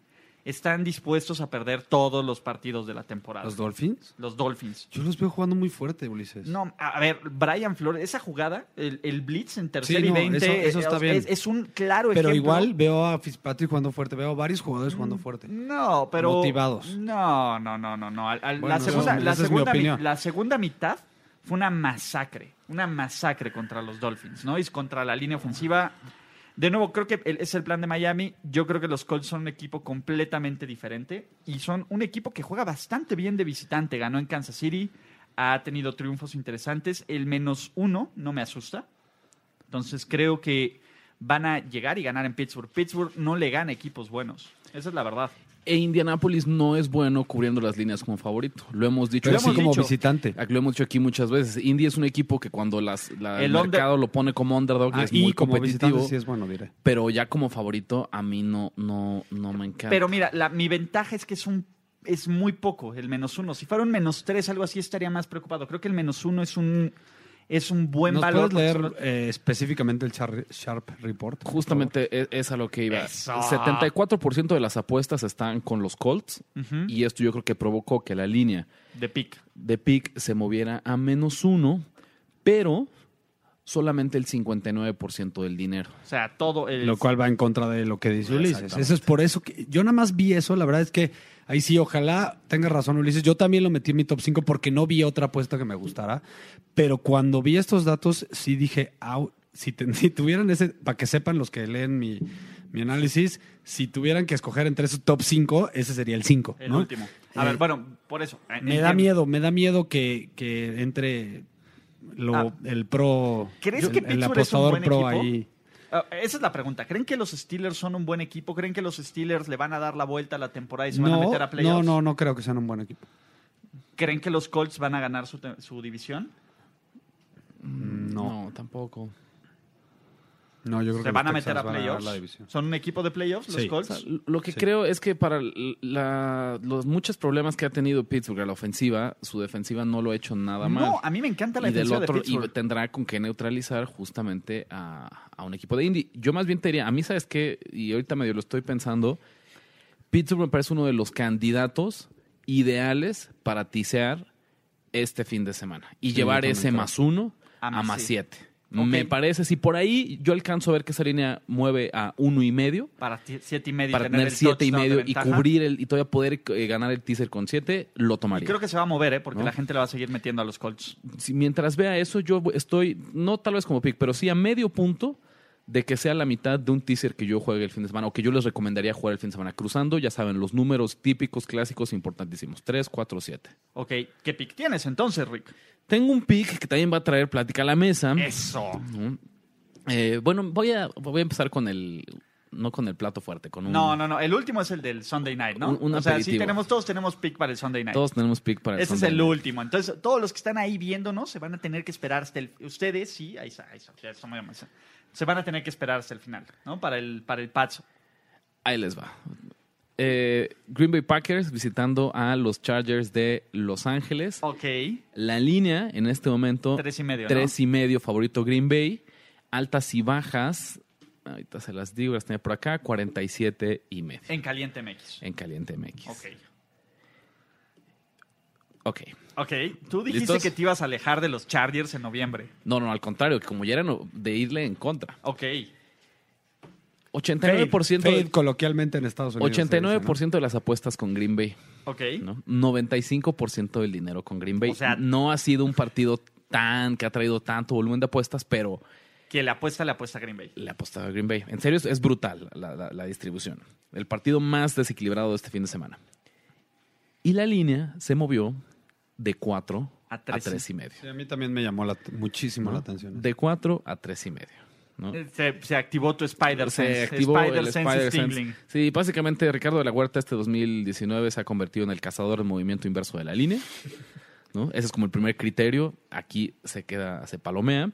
están dispuestos a perder todos los partidos de la temporada. ¿Los Dolphins? Los Dolphins. Yo los veo jugando muy fuerte, Ulises. No, a ver, Brian Flores, esa jugada, el, el blitz en tercer Sí, y no, 20, eso- eso está es, bien. es- es un claro Pero ejemplo. igual veo a Fitzpatrick jugando fuerte. Veo a varios jugadores jugando fuerte. No, pero. Motivados. No, no, no, no. no. La segunda mitad fue una masacre. Una masacre contra los Dolphins, ¿no? Y contra la línea ofensiva. De nuevo, creo que es el plan de Miami. Yo creo que los Colts son un equipo completamente diferente. Y son un equipo que juega bastante bien de visitante. Ganó en Kansas City. Ha tenido triunfos interesantes. El menos uno no me asusta. Entonces creo que van a llegar y ganar en Pittsburgh. Pittsburgh no le gana equipos buenos. Esa es la verdad. E Indianapolis no es bueno cubriendo las líneas como favorito. Lo hemos dicho Pero lo sí hemos como dicho. visitante. Lo hemos dicho aquí muchas veces. Indy es un equipo que cuando las, la- el, El under- mercado lo pone como underdog Ah, es y muy como competitivo. visitante sí es bueno, diré. Pero ya como favorito a mí no, no, no me encanta. Pero mira, la, mi ventaja es que es un es muy poco el menos uno. Si fuera un menos tres, algo así, estaría más preocupado. Creo que el menos uno es un es un buen ¿Nos valor. puedes leer eh, específicamente el Char- Sharp Report? por Justamente es, es a lo que iba. Eso. 74% de las apuestas están con los Colts y esto yo creo que provocó que la línea de pick. de pick se moviera a menos uno, pero solamente el 59% del dinero. O sea, todo el Lo cual va en contra de lo que dice Ulises. Eso es por eso que yo nada más vi eso. La verdad es que ahí sí, ojalá tengas razón, Ulises. Yo también lo metí en mi top 5 porque no vi otra apuesta que me gustara. Pero cuando vi estos datos, sí dije, au, si, te- si tuvieran ese, para que sepan los que leen mi, mi análisis, si tuvieran que escoger entre esos top 5, ese sería el 5. el último. A Eh, ver, bueno, por eso. eh, Me da miedo, me da miedo que, que entre lo, Ah. el pro, ¿Crees el, que el Pittsburgh es un apostador buen pro equipo? ahí. Ah, esa es la pregunta. ¿Creen que los Steelers son un buen equipo? ¿Creen que los Steelers le van a dar la vuelta a la temporada y se van a meter a playoffs? no, no, no creo que sean un buen equipo. ¿Creen que los Colts van a ganar su, su división? No, No, tampoco. No, yo creo ¿Se que van a meter a playoffs? ¿Son un equipo de playoffs los. Colts? O sea, lo que Sí. creo es que para la- los muchos problemas que ha tenido Pittsburgh a la ofensiva, su defensiva no lo ha hecho nada mal. no, a mí me encanta la y del defensiva otro de y Pittsburgh. tendrá con qué neutralizar justamente a, a un equipo de Indy. Yo más bien te diría, a mí sabes qué, y ahorita medio lo estoy pensando, Pittsburgh me parece uno de los candidatos ideales para tisear este fin de semana y Sí, llevar ese más uno A a más más siete. siete. Me parece, si por ahí yo alcanzo a ver que esa línea mueve a uno y medio, Para siete y medio. para tener siete y medio y cubrir el, y todavía poder eh, ganar el teaser con siete, lo Y tomaría. creo que se va a mover, ¿eh? Porque ¿No? la gente le va a seguir metiendo a los Colts. Si- mientras vea eso, yo estoy, no tal vez como pick, pero sí a medio punto de que sea la mitad de un teaser que yo juegue el fin de semana o que yo les recomendaría jugar el fin de semana. Cruzando, ya saben, los números típicos, clásicos, importantísimos. 3, 4, 7. Ok, ¿qué pick tienes entonces, Rick? Tengo un pick que también va a traer plática a la mesa. Eso. ¿no? Eh, bueno, voy a, voy a empezar con el, no con el plato fuerte, con un... No, no, no. El último es el del Sunday Night, ¿no? Un- un o sea, sí tenemos, todos tenemos pick para el Sunday Night. Todos tenemos pick para el Ese es Sunday el night. último. Entonces, todos los que están ahí viéndonos se van a tener que esperar hasta el... Ustedes, sí, ahí está, ahí está. ya está muy. Se van a tener que esperar hasta el final, ¿no? Para el, para el Pats. Ahí les va. Eh, Green Bay Packers visitando a los Chargers de Los Ángeles. Ok. La línea en este momento. Tres y medio, ¿no? Tres y medio favorito Green Bay. Altas y bajas. Ahorita se las digo, las tenía por acá. 47 y medio. En Caliente MX. En Caliente MX. Ok. Ok. Ok. Tú dijiste ¿Listos? que te ibas a alejar de los Chargers en noviembre. No, no, al contrario, que como ya eran de irle en contra. Ok. 89%, Fade de, coloquialmente en Estados Unidos. se dice, 89% de las apuestas con Green Bay. Ok. ¿no? 95% del dinero con Green Bay. O sea- no ha sido un partido tan que ha traído tanto volumen de apuestas, pero Que le apuesta, le apuesta a Green Bay. le ha apostado a Green Bay. En serio, es, es brutal la, la- la distribución. El partido más desequilibrado de este fin de semana. Y la línea se movió de 4 A a tres. 3 y medio. Sí, a mí también me llamó la- muchísimo ¿no? la atención. De 4 a 3 y medio. ¿no? Eh, Se, se activó tu Spider se Sense. activó Spider el Sense Spider. Sí, básicamente Ricardo de la Huerta este 2019 se ha convertido en el cazador del movimiento inverso de la línea. ¿no? Ese es como el primer criterio. Aquí se queda, se palomea.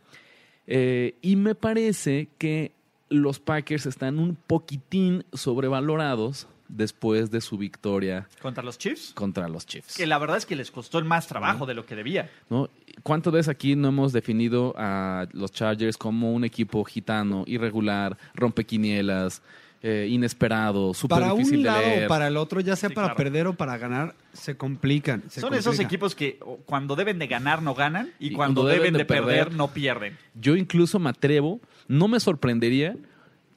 Eh, y me parece que los Packers están un poquitín sobrevalorados después de su victoria Contra los Chiefs. contra los Chiefs. Que la verdad es que les costó el más trabajo de lo que debía. ¿no? ¿Cuántas veces aquí no hemos definido a los Chargers como un equipo gitano, irregular, rompequinielas, eh, inesperado, súper para difícil un de lado leer? o para el otro, ya sea Sí, para claro. perder o para ganar, se complican. se Son esos equipos que cuando deben de ganar no ganan y, Y cuando, cuando deben, deben de, de perder, perder, no pierden. Yo incluso me atrevo, no me sorprendería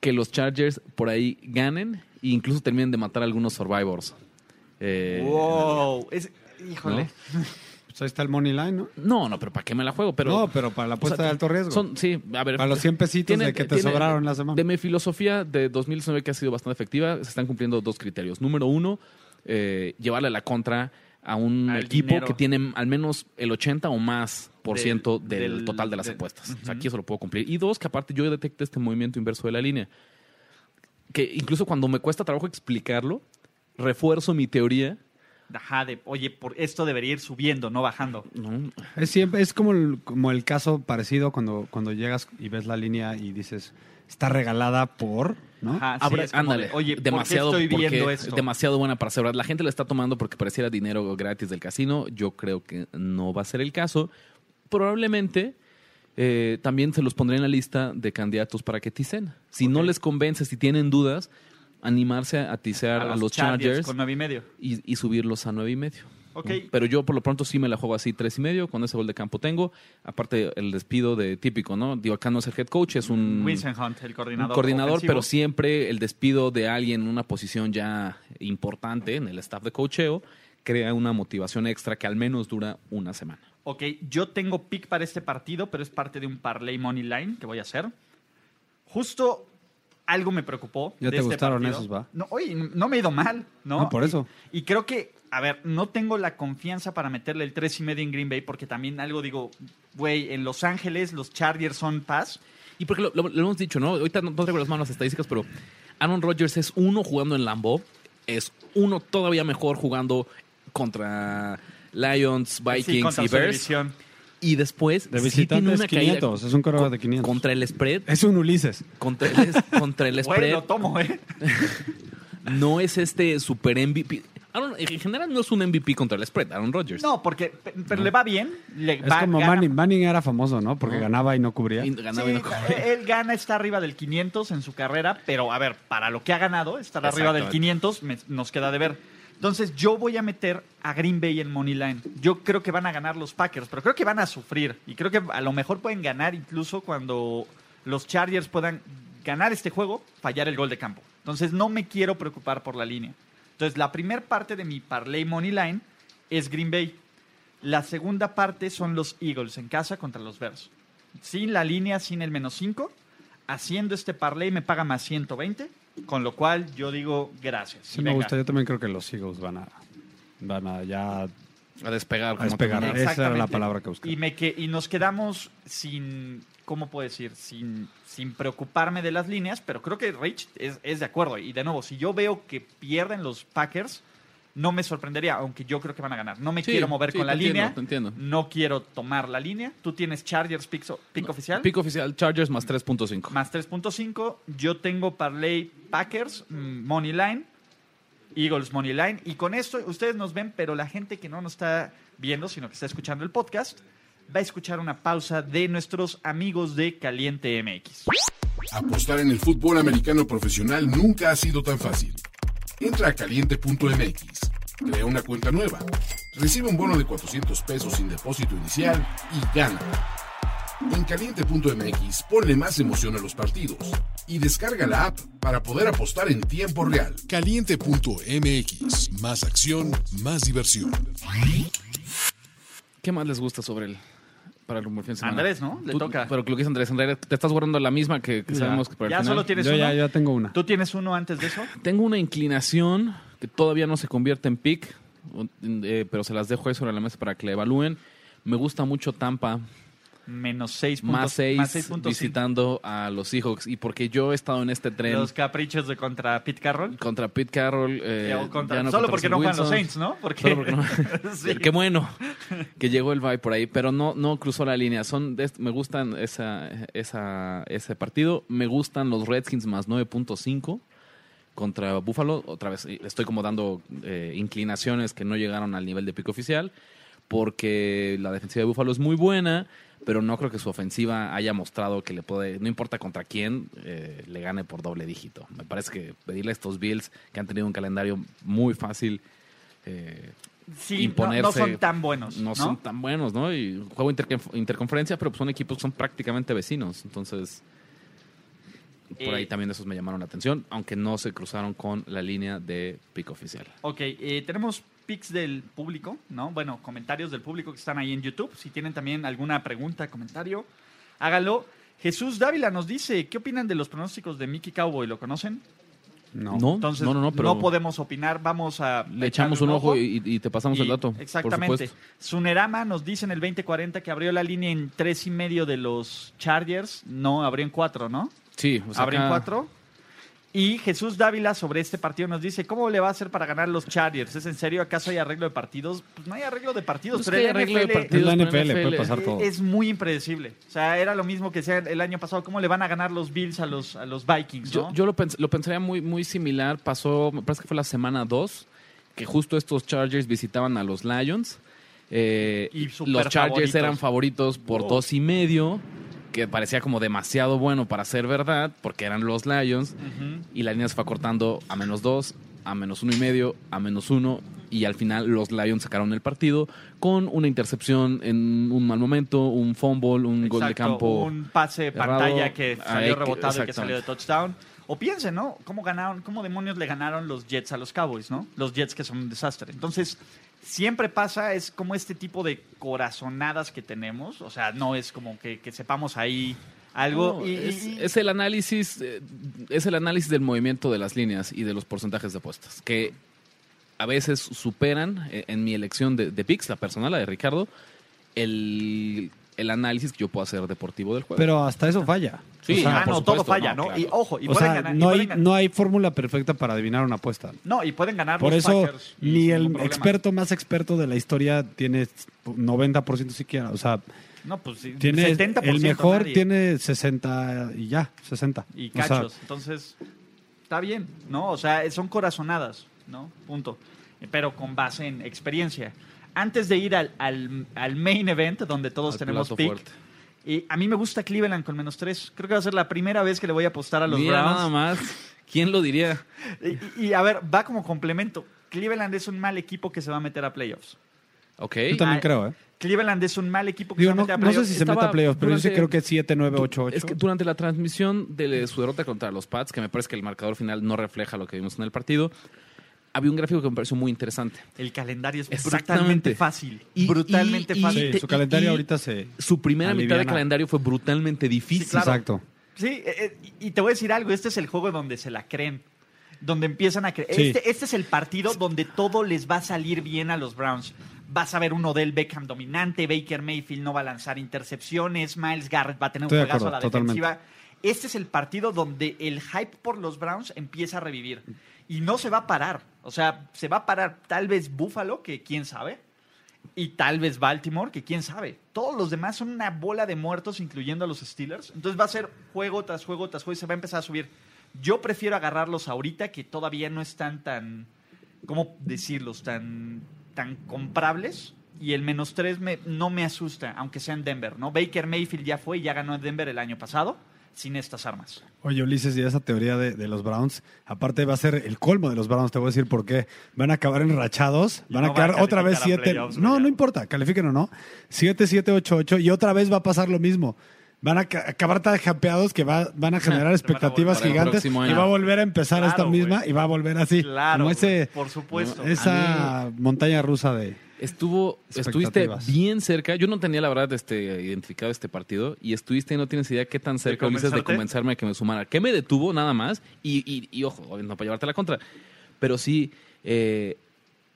que los Chargers por ahí ganen e incluso terminen de matar a algunos Survivors. Eh, wow. Es- híjole. ¿no? Pues ahí está el money line, ¿no? No, no, pero ¿para qué me la juego? Pero, no, pero para la apuesta o sea, de alto riesgo. Son, sí, a ver. Para los 100 pesitos tiene- de que te tiene- sobraron la semana. De mi filosofía de 2019 que ha sido bastante efectiva, se están cumpliendo dos criterios. Número uno, eh, llevarle la contra a un Al equipo dinero. que tiene al menos el 80 o más por Del- ciento del, del- total de las del- apuestas. O sea, aquí eso lo puedo cumplir. Y dos, que aparte yo detecto este movimiento inverso de la línea. Que incluso cuando me cuesta trabajo explicarlo, refuerzo mi teoría. Ajá, de, oye, por esto debería ir subiendo, no bajando. ¿no? Es siempre, es como el, como el caso parecido cuando, cuando llegas y ves la línea y dices, está regalada por, ¿no? Ajá, sí, Abre- ándale, de, oye, demasiado ¿por qué estoy porque viendo es esto? demasiado buena para ser verdad. La gente la está tomando porque pareciera dinero gratis del casino. Yo creo que no va a ser el caso. Probablemente eh, también se los pondré en la lista de candidatos para que ticen. Si no les convence, si tienen dudas, animarse a tisear a, los Chargers, con nueve y medio. y, y subirlos a nueve y medio. Ok. ¿no? Pero yo por lo pronto sí me la juego así, tres y medio, con ese gol de campo tengo. Aparte el despido de típico, ¿no? Digo, acá no es el head coach, es un, Vincent Hunt, el un coordinador. coordinador, ofensivo. pero siempre el despido de alguien en una posición ya importante en el staff de coacheo crea una motivación extra que al menos dura una semana. Ok, yo tengo pick para este partido, pero es parte de un parlay money line que voy a hacer. Justo algo me preocupó. ¿Ya de te este gustaron partido. esos, va? No, oye, no me he ido mal, ¿no? No, por eso. Y, y creo que, a ver, no tengo la confianza para meterle el 3 y medio en Green Bay, porque también algo digo, güey, en Los Ángeles los Chargers son paz. Y porque lo, lo- lo hemos dicho, ¿no? Ahorita no, no traigo las manos las estadísticas, pero Aaron Rodgers es uno jugando en Lambeau, es uno todavía mejor jugando contra Lions, Sí, Vikings contra y Bears. división. Y después De sí visitante tiene es una caída 500, es un corredor de 500. contra el spread. Es un Ulises. Contra el, contra el spread. lo tomo, ¿eh? no es este super MVP. Aaron- en general no es un MVP contra el spread, Aaron Rodgers. No, porque pe- pero le va bien. Le Es va, como gana- Manning. Manning era famoso, ¿no? Porque No. ganaba y no cubría. Y ganaba y Sí, no corría. él gana, está arriba del 500 en su carrera, pero a ver, para lo que ha ganado, estar arriba del Exactamente. 500 me- nos queda de ver. Entonces yo voy a meter a Green Bay en Money Line. Yo creo que van a ganar los Packers, pero creo que van a sufrir. Y creo que a lo mejor pueden ganar incluso cuando los Chargers puedan ganar este juego, fallar el gol de campo. Entonces no me quiero preocupar por la línea. Entonces la primera parte de mi parlay Money Line es Green Bay. La segunda parte son los Eagles en casa contra los Bears. Sin la línea, sin el menos 5. Haciendo este parlay me paga más 120. Con lo cual yo digo gracias. Sí, me gusta. Yo también creo que los Eagles van a, van a ya A despegar. a como despegar. Esa era la palabra que buscaba. Y, me que, y nos quedamos sin, ¿cómo puedo decir? Sin, sin preocuparme de las líneas, pero creo que Rich es, es de acuerdo. Y de nuevo, si yo veo que pierden los Packers, no me sorprendería, aunque yo creo que van a ganar. No me Sí, quiero mover sí, con la te entiendo, línea. te entiendo. No quiero tomar la línea. Tú tienes Chargers pick, pick oficial. Pico oficial, Chargers más 3.5. Más 3.5. Yo tengo Parlay Packers, mm, Money Line, Eagles Money Line. Y con esto ustedes nos ven, pero la gente que no nos está viendo, sino que está escuchando el podcast, va a escuchar una pausa de nuestros amigos de Caliente MX. Apostar en el fútbol americano profesional nunca ha sido tan fácil. Entra a caliente.mx, crea una cuenta nueva, recibe un bono de 400 pesos sin depósito inicial y gana. En caliente.mx ponle más emoción a los partidos y descarga la app para poder apostar en tiempo real. Caliente.mx. Más acción, más diversión. ¿Qué más les gusta sobre el para el fin de semana? Andrés, ¿no? Le Tú- toca. Pero lo que dices, Andrés, Andrés, te estás guardando la misma que, que Ya. sabemos que para el Ya final. solo tienes Yo uno. ya, ya tengo una. ¿Tú tienes uno antes de eso? Tengo una inclinación que todavía no se convierte en pick, eh, pero se las dejo ahí sobre la mesa para que la evalúen. Me gusta mucho Tampa, Menos 6 más 6 puntos. visitando a los Seahawks. Y porque yo he estado en este tren Los caprichos de contra Pete Carroll. contra Pete Carroll. eh, O contra- solo contra porque no juegan los. Saints, ¿no? Porque, Solo porque no. Sí. Qué bueno que llegó el bye por ahí, pero no, no cruzó la línea. Son me gustan esa, esa, ese partido. Me gustan los Redskins más 9.5 contra Buffalo. Otra vez estoy como dando eh, inclinaciones que no llegaron al nivel de pico oficial porque la defensiva de Buffalo es muy buena, pero no creo que su ofensiva haya mostrado que le puede, no importa contra quién, eh, le gane por doble dígito. Me parece que pedirle a estos Bills que han tenido un calendario muy fácil. eh, Sí, no- imponerse. no, son tan buenos. no, ¿no? son tan buenos, ¿no? Y juego interconf- interconferencia, pero pues son equipos que son prácticamente vecinos. Entonces, por Eh, ahí también esos me llamaron la atención, aunque no se cruzaron con la línea de pico oficial. Ok, eh, tenemos pics del público, ¿no? Bueno, comentarios del público que están ahí en YouTube. Si tienen también alguna pregunta, comentario, hágalo. Jesús Dávila nos dice, ¿qué opinan de los pronósticos de Mickey Cowboy? ¿Lo conocen? No. No, Entonces, no, no, no, pero podemos opinar, vamos a... le echamos un ojo y, y te pasamos el dato. Exactamente. Sunerama nos dice en el 2040 que abrió la línea en tres y medio de los Chargers. No, abrió en cuatro, ¿no? Sí, o sea, abrió en cuatro. Y Jesús Dávila sobre este partido nos dice, ¿cómo le va a hacer para ganar los Chargers? ¿Es en serio? ¿Acaso hay arreglo de partidos? Pues no hay arreglo de partidos, No es pero hay arreglo de partidos. Es la pero NFL, puede NFL pasar todo. es muy impredecible. O sea, era lo mismo que decía el año pasado, ¿cómo le van a ganar los Bills a los, a los Vikings? Yo, ¿no? yo lo, pens- lo pensaría muy, muy similar. Pasó, me parece que fue la semana 2, que justo estos Chargers visitaban a los Lions. Eh, Y los Chargers favoritos. eran favoritos por dos y medio, que parecía como demasiado bueno para ser verdad, porque eran los Lions. Y la línea se fue acortando a menos dos, a menos uno y medio, a menos uno. Y al final los Lions sacaron el partido con una intercepción en un mal momento, un fumble, un gol de campo. Un pase de errado. pantalla que salió rebotado y que salió de touchdown. O piensen, ¿no? ¿Cómo ganaron, cómo demonios le ganaron los Jets a los Cowboys, ¿no? Los Jets que son un desastre. Entonces, siempre pasa, es como este tipo de corazonadas que tenemos. O sea, no es como que, que sepamos ahí algo. No, y, es, y- es el análisis eh, es el análisis del movimiento de las líneas y de los porcentajes de apuestas que a veces superan eh, en mi elección de, de picks la personal la de Ricardo el, el análisis que yo puedo hacer deportivo del juego Pero hasta eso falla. Sí, O sea, ah, no, supuesto, todo falla, no, ¿no? claro. Y ojo, y o pueden sea, ganar. y no, hay, pueden no hay fórmula perfecta para adivinar una apuesta. no, y pueden ganar Por los eso, Packers ni el problema. experto más experto de la historia tiene 90% siquiera. O sea, No, pues sí, Tiene 70% el mejor nadie. tiene 60 y ya, 60. y O sea, cachos. Entonces, está bien, ¿no? O sea, son corazonadas, ¿no? Punto. Pero con base en experiencia. Antes de ir al, al, al main event, donde todos Al tenemos pick, fuerte. y a mí me gusta Cleveland con menos tres. Creo que va a ser la primera vez que le voy a apostar a los Mira Browns. nada más. ¿Quién lo diría? Y, y, a ver, va como complemento. Cleveland es un mal equipo que se va a meter a playoffs. Ok. Yo también Ah, creo, ¿eh? Cleveland es un mal equipo que Digo, se va no, a meter a no sé playoffs. si se mete a playoffs, pero yo sí creo que 7, 9, 8, 8. Es que durante la transmisión de su derrota contra los Pats, que me parece que el marcador final no refleja lo que vimos en el partido, había un gráfico que me pareció muy interesante. El calendario es brutalmente fácil. Y- brutalmente y- y- fácil. Sí, su calendario y- ahorita se... Su primera mitad de calendario fue brutalmente difícil. Sí, claro. Exacto. Sí, eh, eh, y te voy a decir algo, este es el juego donde se la creen, donde empiezan a creer. Sí. Este, este es el partido donde todo les va a salir bien a los Browns. Vas a ver un Odell Beckham dominante, Baker Mayfield no va a lanzar intercepciones, Miles Garrett va a tener un Estoy de juegazo a la totalmente. defensiva. Este es el partido donde el hype por los Browns empieza a revivir. Y no se va a parar. O sea, se va a parar tal vez Buffalo, que quién sabe, y tal vez Baltimore, que quién sabe. Todos los demás son una bola de muertos, incluyendo a los Steelers. Entonces va a ser juego tras juego tras juego y se va a empezar a subir. Yo prefiero agarrarlos ahorita que todavía no están tan, ¿cómo decirlos? Tan, tan comprables. Y el menos tres me, no me asusta, aunque sea en Denver, ¿no? Baker Mayfield ya fue y ya ganó en Denver el año pasado sin estas armas. Oye, Ulises, y esa teoría de, de los Browns, aparte va a ser el colmo de los Browns, te voy a decir por qué. Van a acabar enrachados, van no a quedar van a otra vez calificar a 7. playoffs, No, no importa, califiquen o no. 7, 7, 8, 8, y otra vez va a pasar lo mismo. Van a ca- acabar tan campeados que va- van a generar expectativas gigantes y va a volver a empezar Claro, esta misma y va a volver así. Claro, como ese, por supuesto. esa montaña rusa de... Estuvo, estuviste bien cerca. Yo no tenía la verdad este, identificado este partido y estuviste y no tienes idea qué tan cerca Ulises de convencerme a que me sumara. ¿Qué me detuvo nada más? Y, y, y ojo, no para llevarte la contra. Pero sí, eh,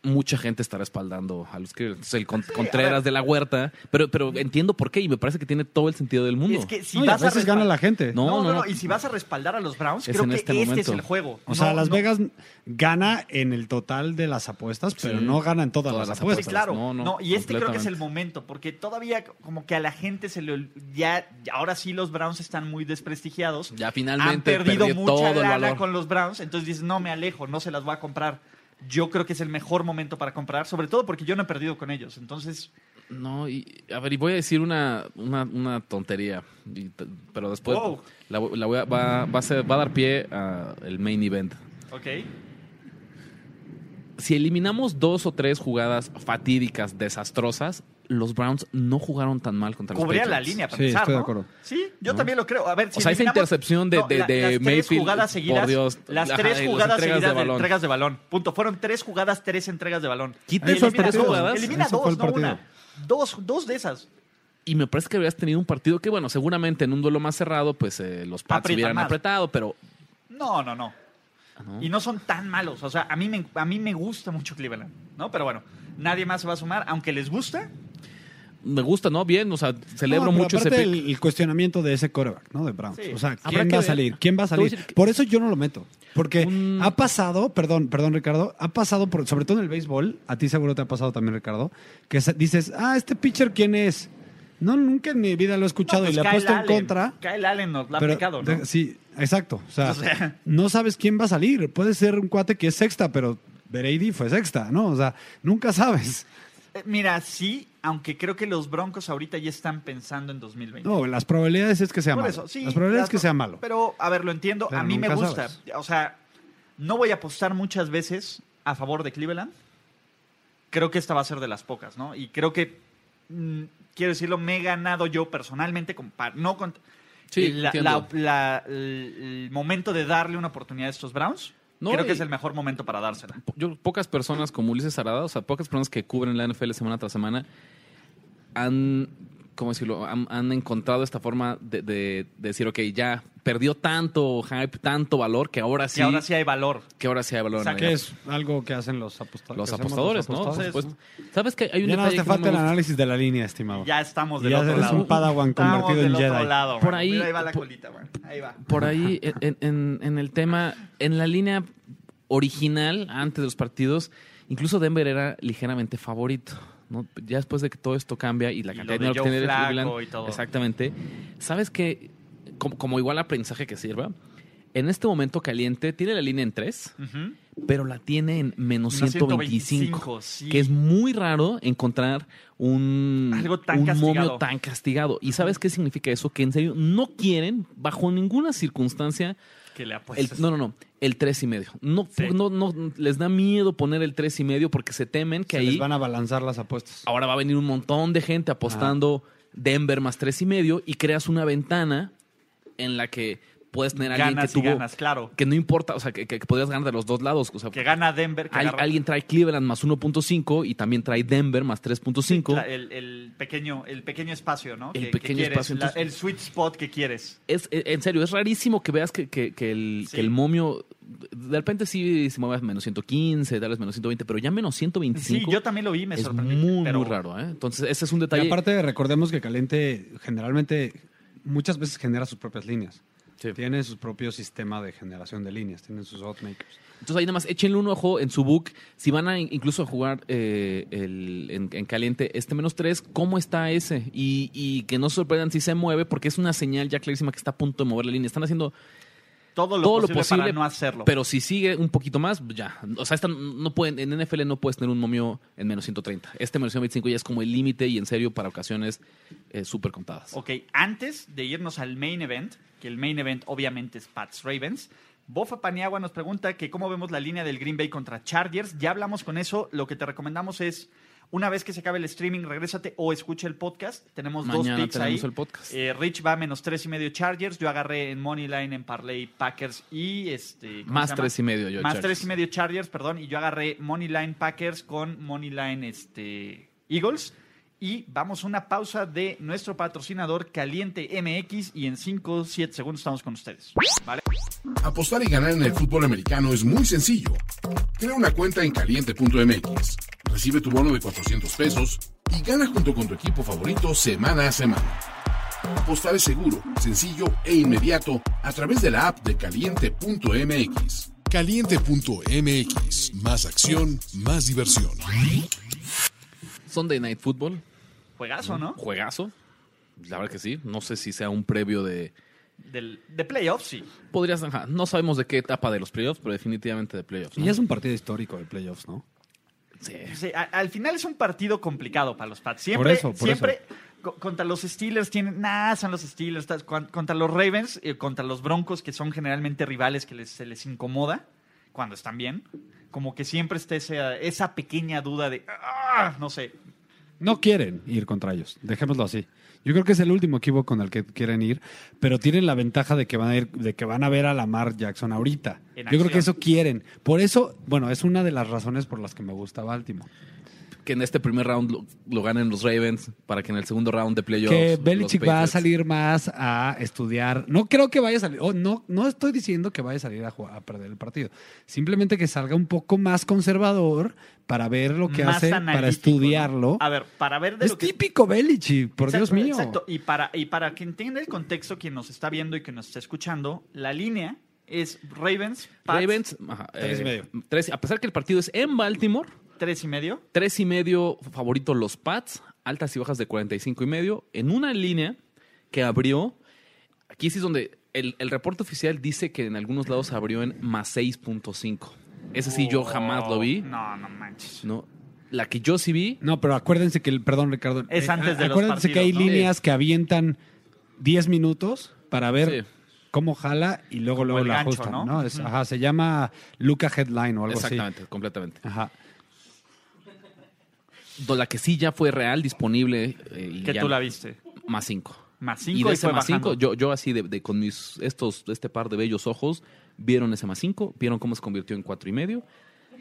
mucha gente está respaldando a los que es el Con- Contreras de la Huerta. Pero, pero entiendo por qué y me parece que tiene todo el sentido del mundo. Es que si No, a vas a veces gana la gente. No, No, no, no. Y si vas a respaldar a los Browns, Es creo en que este este, es el juego. O sea, No, Las no- Vegas gana en el total de las apuestas, pero Sí. no gana en todas, Todas las las apuestas. Sí, claro. No, No, no, y este creo que es el momento, porque todavía como que a la gente se le ya ahora sí los Browns están muy desprestigiados. Ya Han finalmente perdido perdió mucha todo el lana valor. con los Browns, entonces dices, "No me alejo, no se las voy a comprar." Yo creo que es el mejor momento para comprar, sobre todo porque yo no he perdido con ellos. Entonces, No, y a ver, y voy a decir una, una, una tontería, y pero después Wow. la, la voy a- va, va a ser- va a dar pie al main event. ok. Si eliminamos dos o tres jugadas fatídicas, desastrosas, los Browns no jugaron tan mal contra los Cubrían la Patriots. línea para Sí, empezar, estoy de ¿no? acuerdo. Sí, yo ¿No? también lo creo. A ver, si O sea, esa intercepción de- de- la- de las tres Mayfield, jugadas seguidas, por Dios, las ajá, tres las jugadas entregas seguidas de de, balón. entregas de balón. Punto. Fueron tres jugadas, tres entregas de balón. Quita esas tres jugadas Elimina Eso dos, no partido. una. Dos, dos de esas. y me parece que habrías tenido un partido que, bueno, seguramente en un duelo más cerrado, pues eh, los Pats hubieran más. apretado, pero No, no, no. ¿no? Y no son tan malos. O sea, a mí, me, a mí me gusta mucho Cleveland, ¿no? Pero bueno, nadie más se va a sumar. Aunque les gusta, me gusta, ¿no? Bien, o sea, celebro No, pero mucho ese pick. el, el cuestionamiento de ese quarterback, ¿no? De Browns. Sí. O sea, ¿quién va a salir? ¿Quién va a salir? Por eso yo no lo meto. Porque Un- ha pasado, perdón, perdón, Ricardo, ha pasado, por, sobre todo en el béisbol, a ti seguro te ha pasado también, Ricardo, que dices, ah, este pitcher, ¿quién es? No, nunca en mi vida lo he escuchado no, y pues le apuesto Kyle en contra. Kyle Allen nos la ha pero aplicado, ¿no? de- sí, exacto. O sea, O sea. no sabes quién va a salir. Puede ser un cuate que es sexta, pero Brady fue sexta, ¿no? O sea, nunca sabes. Eh, Mira, sí, aunque creo que los Broncos ahorita ya están pensando en 2020. No, las probabilidades es que sea Por malo. eso, sí, las probabilidades las es que sea malo. Pero, a ver, lo entiendo. Pero a mí me gusta. sabes. O sea, no voy a apostar muchas veces a favor de Cleveland. Creo que esta va a ser de las pocas, ¿no? Y creo que, mm, quiero decirlo, me he ganado yo personalmente, con, no con, Sí, la- entiendo. la- la- el, momento de darle una oportunidad a estos Browns. No, creo que es el mejor momento para dársela. yo, pocas personas como Ulises Arada, o sea, pocas personas que cubren la NFL semana tras semana, han, ¿cómo decirlo? Han, han encontrado esta forma de, de- de decir, ok, ya perdió tanto hype, tanto valor, que ahora sí, Y ahora sí hay valor. que ahora sí hay valor. Exacto. la Que es algo que hacen los, aposta- Los que apostadores, ¿no? Apostadores. supuesto. ¿Sabes que hay un Ya detalle te que no falta el análisis de la línea, estimado. Ya estamos del Ya otro eres lado. un Padawan Estamos convertido en otro Jedi. lado, Por ahí- Mira, ahí va la por- colita, man. Ahí va. Por ahí, en, en- en el tema, en la línea original, antes de los partidos, incluso Denver era ligeramente favorito. ¿No? Ya después de que todo esto cambia y la Y cantidad lo de dinero que tiene Cleveland, y todo. exactamente. ¿Sabes qué? Como, como igual aprendizaje que sirva, en este momento caliente tiene la línea en 3, Ujú. pero la tiene en menos Menos 125, 125, sí. que es muy raro encontrar un, Algo tan un castigado. momio tan castigado. ¿Y sabes qué significa eso? Que en serio no quieren, bajo ninguna circunstancia, Que le el, apuestas. no, no, no, el 3 y medio. No, Sí. no, no, les da miedo poner el 3 y medio porque se temen que Se ahí les van a balanzar las apuestas. ahora va a venir un montón de gente apostando Denver más 3 y medio y creas una ventana en la que puedes tener a alguien que y tuvo ganas, claro. que no importa, o sea, que, que podrías ganar de los dos lados. O sea, Que gana Denver. Que agarra- alguien trae Cleveland más 1.5 y también trae Denver más 3.5. la- el, el pequeño, el pequeño espacio, ¿no? El Que- que pequeño quieres, espacio, la- entonces- el sweet spot que quieres. Es, eh, en serio, es rarísimo que veas que, que- que el, Sí. que el momio de repente sí se mueve a menos 115, tal vez menos 120, pero ya menos 125 Sí, yo también lo vi, me es sorprendí. muy, pero muy raro. ¿eh? Entonces, ese es un Y detalle. aparte, recordemos que Caliente generalmente muchas veces genera sus propias líneas. Sí. Tiene su propio sistema de generación de líneas, tienen sus outmakers. Entonces ahí nada más échenle un ojo en su book. Si van a in- incluso a jugar eh, el- en, en caliente este menos 3, ¿cómo está ese? Y, y que no se sorprendan si se mueve, porque es una señal ya clarísima que está a punto de mover la línea. Están haciendo todo lo, todo lo posible, posible para no hacerlo. Pero si sigue un poquito más, ya. O sea, esta no pueden, en NFL no puedes tener un momio en menos 130. Este menos 125 ya es como el límite y en serio para ocasiones eh, súper contadas. Ok, antes de irnos al main event, que el main event obviamente es Pats Ravens, Bofa Paniagua nos pregunta que cómo vemos la línea del Green Bay contra Chargers. Ya hablamos con eso. Lo que te recomendamos es, una vez que se acabe el streaming, regrésate o escucha el podcast. Tenemos dos Mañana picks tenemos ahí. el podcast. Eh, Rich va a menos tres y medio Chargers. Yo agarré en Moneyline, en Parlay, Packers y este. ¿cómo Más tres y medio yo, Más Chargers. tres y medio Chargers, perdón. Y yo agarré Moneyline Packers con Moneyline este, Eagles. Y vamos a una pausa de nuestro patrocinador Caliente MX y en 5, 7 segundos estamos con ustedes. ¿Vale? Apostar y ganar en el fútbol americano es muy sencillo. Crea una cuenta en caliente.mx, recibe tu bono de 400 pesos y gana junto con tu equipo favorito semana a semana. Apostar es seguro, sencillo e inmediato a través de la app de caliente.mx. Caliente.mx. Más acción, más diversión. Sunday Night Football, Juegazo, ¿no? juegazo. La verdad que sí. No sé si sea un previo de. Del, de playoffs, sí. Podrías, ajá, no sabemos de qué etapa de los playoffs, pero definitivamente de playoffs. ¿no? Y es un partido histórico de playoffs, ¿no? Sí. Sí, a- al final es un partido complicado para los Pats. Siempre, eso, por siempre co- contra los Steelers tienen, nada, son los Steelers. Contra los Ravens, eh, contra los Broncos, que son generalmente rivales que les, se les incomoda cuando están bien. Como que siempre está esa, esa pequeña duda de, "Ah", no sé, No quieren ir contra ellos, dejémoslo así. Yo creo que es el último equipo con el que quieren ir, pero tienen la ventaja de que van a ir, de que van a ver a Lamar Jackson ahorita. Yo creo que eso quieren. Por eso, bueno, es una de las razones por las que me gusta Baltimore. Que en este primer round lo, lo ganen los Ravens para que en el segundo round de playoffs. que Belichick va a salir más a estudiar. No creo que vaya a salir. oh, no, no estoy diciendo que vaya a salir a, jugar- a perder el partido. Simplemente que salga un poco más conservador para ver lo que más hace, para estudiarlo. ¿no? A ver, para ver de Es lo que... típico Belichick, por Exacto, Dios mío. Exacto. Y para, y para que entienda el contexto, quien nos está viendo y que nos está escuchando, la línea es Ravens, Pats, Ravens, ajá, Tres y eh, medio. tres- a pesar que el partido es en Baltimore, tres y medio. tres y medio favorito los Pats, altas y bajas de 45 y medio, en una línea que abrió, aquí sí es donde el, el reporte oficial dice que en algunos lados abrió en más 6.5. Ese sí yo jamás lo vi, No, no manches. ¿no? La que yo sí vi, No, pero acuérdense que el, perdón Ricardo, Es eh, antes de los acuérdense que hay partidos, ¿no? líneas que avientan 10 minutos para ver Sí. cómo jala y luego luego el la gancho, ajustan, ¿no? ¿no? Es-. Ajá, se llama Luca Headline o algo exactamente, completamente. así. Ajá. La que sí ya fue real, disponible. eh, y Que ya- tú la viste. Más 5. Más Y cinco de y, ese fue más 5, bajando. yo, yo así de, de- con mis estos, este par de bellos ojos, vieron ese más 5, vieron cómo se convirtió en cuatro y medio.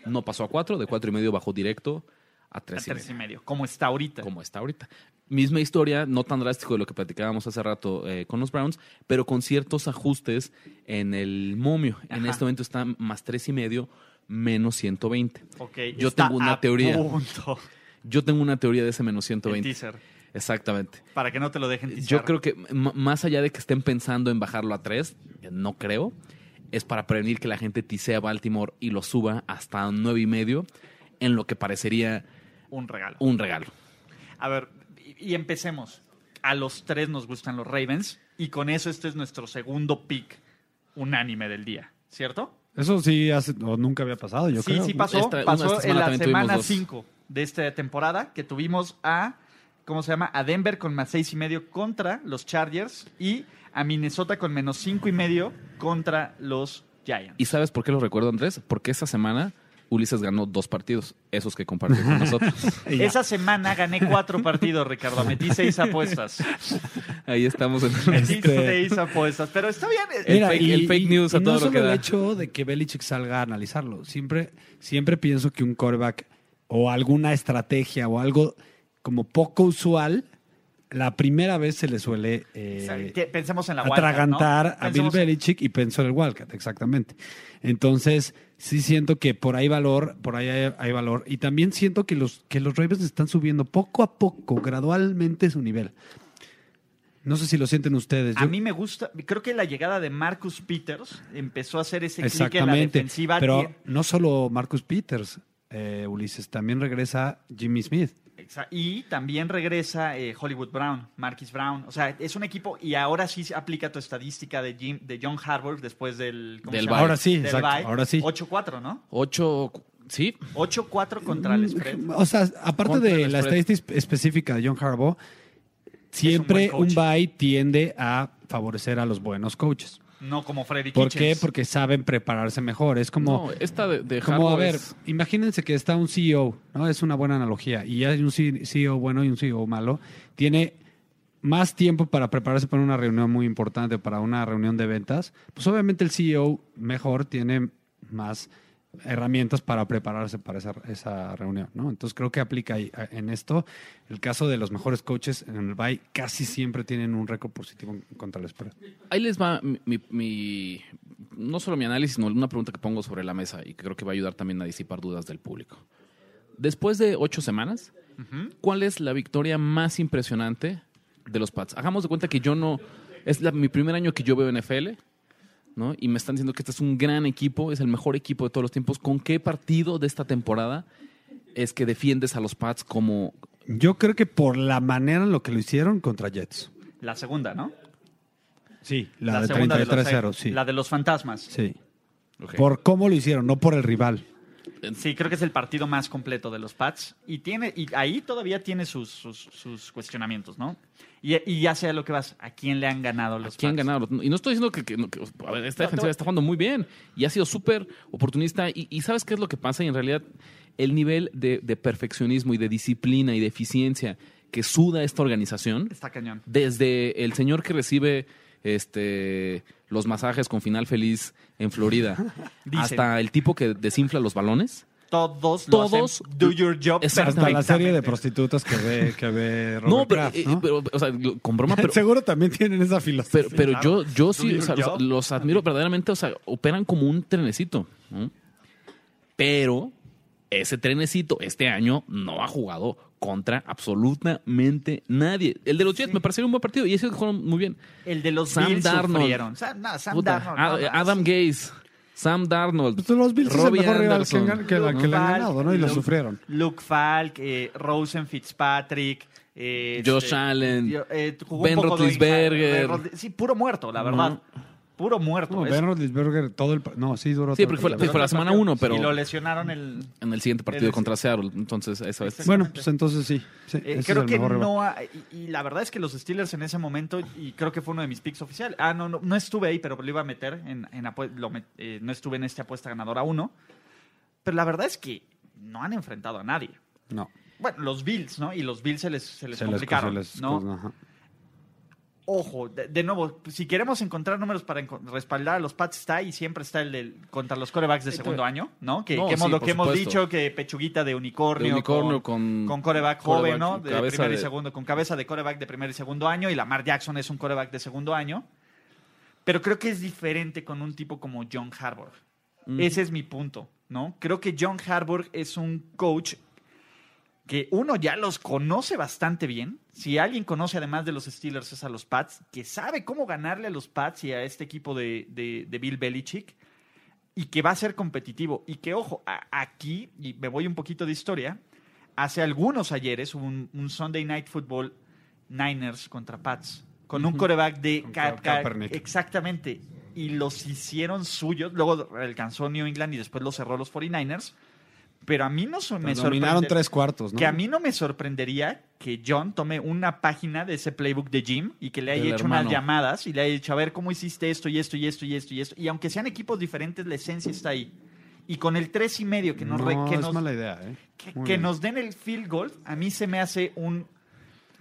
No pasó a 4, de cuatro y medio bajó directo a A 3 y tres y medio, medio. Como está ahorita. como está ahorita. Misma historia, no tan drástico de lo que platicábamos hace rato eh, con los Browns, pero con ciertos ajustes en el momio. En este momento está más tres y medio, menos 120. Ok, Yo está tengo una teoría. punto. Yo tengo una teoría de ese menos El 120. teaser. Exactamente. Para que no te lo dejen teaser. Yo creo que más allá de que estén pensando en bajarlo a 3, no creo, es para prevenir que la gente tisea Baltimore y lo suba hasta nueve y medio, en lo que parecería un regalo. Un regalo. A ver, y, empecemos. A los tres nos gustan los Ravens y con eso este es nuestro segundo pick unánime del día, ¿cierto? Eso sí hace, o nunca había pasado, yo sí, creo. sí pasó. Esta- una pasó esta en la semana dos. 5 de esta temporada que tuvimos a, ¿cómo se llama? A Denver con más seis y medio contra los Chargers y a Minnesota con menos cinco y medio contra los Giants. ¿Y sabes por qué lo recuerdo, Andrés? Porque esta semana Ulises ganó dos partidos, esos que compartió con nosotros. Y. Esa semana gané cuatro partidos, Ricardo. Metí seis apuestas. Ahí estamos en Metí Este- seis apuestas. Pero está bien. eh, El fake- el fake news a y todo no lo solo que el hecho de que Belichick salga a analizarlo. Siempre, siempre pienso que un quarterback o alguna estrategia o algo como poco usual, la primera vez se le suele eh, Pensemos en la Wildcat, atragantar ¿no? a Bill en- Belichick y pensó en el Wildcat, exactamente. Entonces, sí siento que por ahí valor, por ahí hay, hay valor. Y también siento que los, que los Ravens están subiendo poco a poco, gradualmente su nivel. No sé si lo sienten ustedes. A Yo- mí me gusta, creo que la llegada de Marcus Peters empezó a hacer ese clic en la defensiva. Pero no solo Marcus Peters, eh, Ulises, también regresa Jimmy Smith. Y también regresa eh, Hollywood Brown, Marquis Brown. O sea, es un equipo y ahora sí se aplica tu estadística de, Jim, de John Harbaugh después del... ¿cómo Del se llama? Ahora sí, Del exacto, bye. ahora sí. 8-4, ¿no? Ocho, sí, 8-4 contra el spread. O sea, aparte Contra de la estadística específica de John Harbaugh, siempre un, coach. bye tiende a favorecer a los buenos coaches. No como Freddy ¿Por qué? Porque saben prepararse mejor. Es como, no, esta de, de como a ver, es- imagínense que está un CEO, ¿no? Es una buena analogía. Y hay un CEO bueno y un CEO malo. Tiene más tiempo para prepararse para una reunión muy importante, para una reunión de ventas. Pues obviamente el CEO mejor tiene más herramientas para prepararse para esa, esa reunión, ¿no? Entonces creo que aplica ahí, en esto. El caso de los mejores coaches en el BAI casi siempre tienen un récord positivo contra el spread. Ahí les va mi, mi- mi- no solo mi análisis, sino una pregunta que pongo sobre la mesa y que creo que va a ayudar también a disipar dudas del público. Después de ocho semanas, ¿cuál es la victoria más impresionante de los Pats? Hagamos de cuenta que yo no, es la- mi primer año que yo veo NFL, ¿no? Y me están diciendo que este es un gran equipo, es el mejor equipo de todos los tiempos. ¿Con qué partido de esta temporada es que defiendes a los Pats como... Yo creo que por la manera en lo que lo hicieron contra Jets. La segunda, ¿no? Sí, la, de segunda de los- 33-0, sí. La de los fantasmas. Sí. Por cómo lo hicieron, no por el rival. Sí, creo que es el partido más completo de los Pats. Y tiene, y ahí todavía tiene sus, sus, sus cuestionamientos, ¿no? Y, y ya sé a lo que vas. ¿A quién le han ganado los ¿Quién Pats? ganado? Y no estoy diciendo que, que- que- a ver, esta No, defensiva está jugando muy bien y ha sido súper oportunista. Y, y ¿sabes qué es lo que pasa? Y en realidad, el nivel de, de perfeccionismo y de disciplina y de eficiencia que suda esta organización, Está cañón. desde el señor que recibe este los masajes con final feliz en Florida, hasta el tipo que desinfla los balones. Todos, Todos- lo hacen do your job. Hasta la serie de prostitutas que ve, que ve Robert No, pero, Kraft, eh, ¿no? pero, o sea, con broma, pero, Seguro también tienen esa filosofía. Pero, pero claro. yo, yo sí, o sea, los, admiro verdaderamente, o sea, operan como un trenecito. ¿no? Pero ese trenecito este año no ha jugado contra absolutamente nadie. El de los Jets me pareció un buen partido y ese jugaron muy bien. El de los Sam Bills Darnold. sufrieron. Sam, no, Sam Puta, Darnold. Ad- no, Adam Gaze, Sam Darnold. Pues los Bills es el Robbie mejor rival que, Anderson. han- que la- Luke que le han Falk, ganado, ¿no? Y lo sufrieron. Luke Falk, eh, Rosen Fitzpatrick. eh, Josh este, Allen, eh, Ben Roethlisberger. Sí, puro muerto, la verdad. Puro muerto. No, Es- Ben Roethlisberger todo el... No, sí duró Sí, todo porque el fue, la- fue la semana uno, pero Y lo lesionaron el... en el siguiente partido el- contra Seattle. Entonces, eso es. Bueno, pues entonces sí. sí, Eh, creo que no ha- y, y la verdad es que los Steelers en ese momento y creo que fue uno de mis picks oficiales ah no no, no estuve ahí pero lo iba a meter en, en apue- lo met- eh, no estuve en esta apuesta ganadora uno pero la verdad es que no han enfrentado a nadie No. bueno los Bills no y los Bills se les se les Se les- complicaron se les- no ajá. Ojo de, de nuevo si queremos encontrar números para enco- respaldar a los Pats está y siempre está el del contra los corebacks de segundo año no que, No, que hemos sí, lo que hemos dicho que pechuguita de unicornio, De unicornio con, con- con coreback coreback, joven, ¿no? De primer y segundo, con cabeza de coreback de primer y segundo año, y Lamar Jackson es un coreback de segundo año. Pero creo que es diferente con un tipo como John Harbaugh. Ese es mi punto, ¿no? Creo que John Harbaugh es un coach que uno ya los conoce bastante bien. Si alguien conoce además de los Steelers es a los Pats, que sabe cómo ganarle a los Pats y a este equipo de, de- de Bill Belichick y que va a ser competitivo. Y que, ojo, a- aquí, y me voy un poquito de historia, hace algunos ayeres hubo un, un Sunday Night Football Niners contra Pats con un coreback de Ka- Ka- exactamente. Y los hicieron suyos. Luego alcanzó New England y después lo cerró los 49ers pero a mí no so- me dominaron sorprende- tres cuartos, ¿no? que a mí no me sorprendería que John tome una página de ese playbook de Jim y que le haya Del hecho hermano. unas llamadas y le haya dicho, a ver, ¿cómo hiciste esto y esto y esto y esto y esto? Y aunque sean equipos diferentes, la esencia está ahí. Y con el tres y medio que nos, re- que es nos, mala idea, ¿eh? que, Muy que bien. nos den el field goal, a mí se me hace un...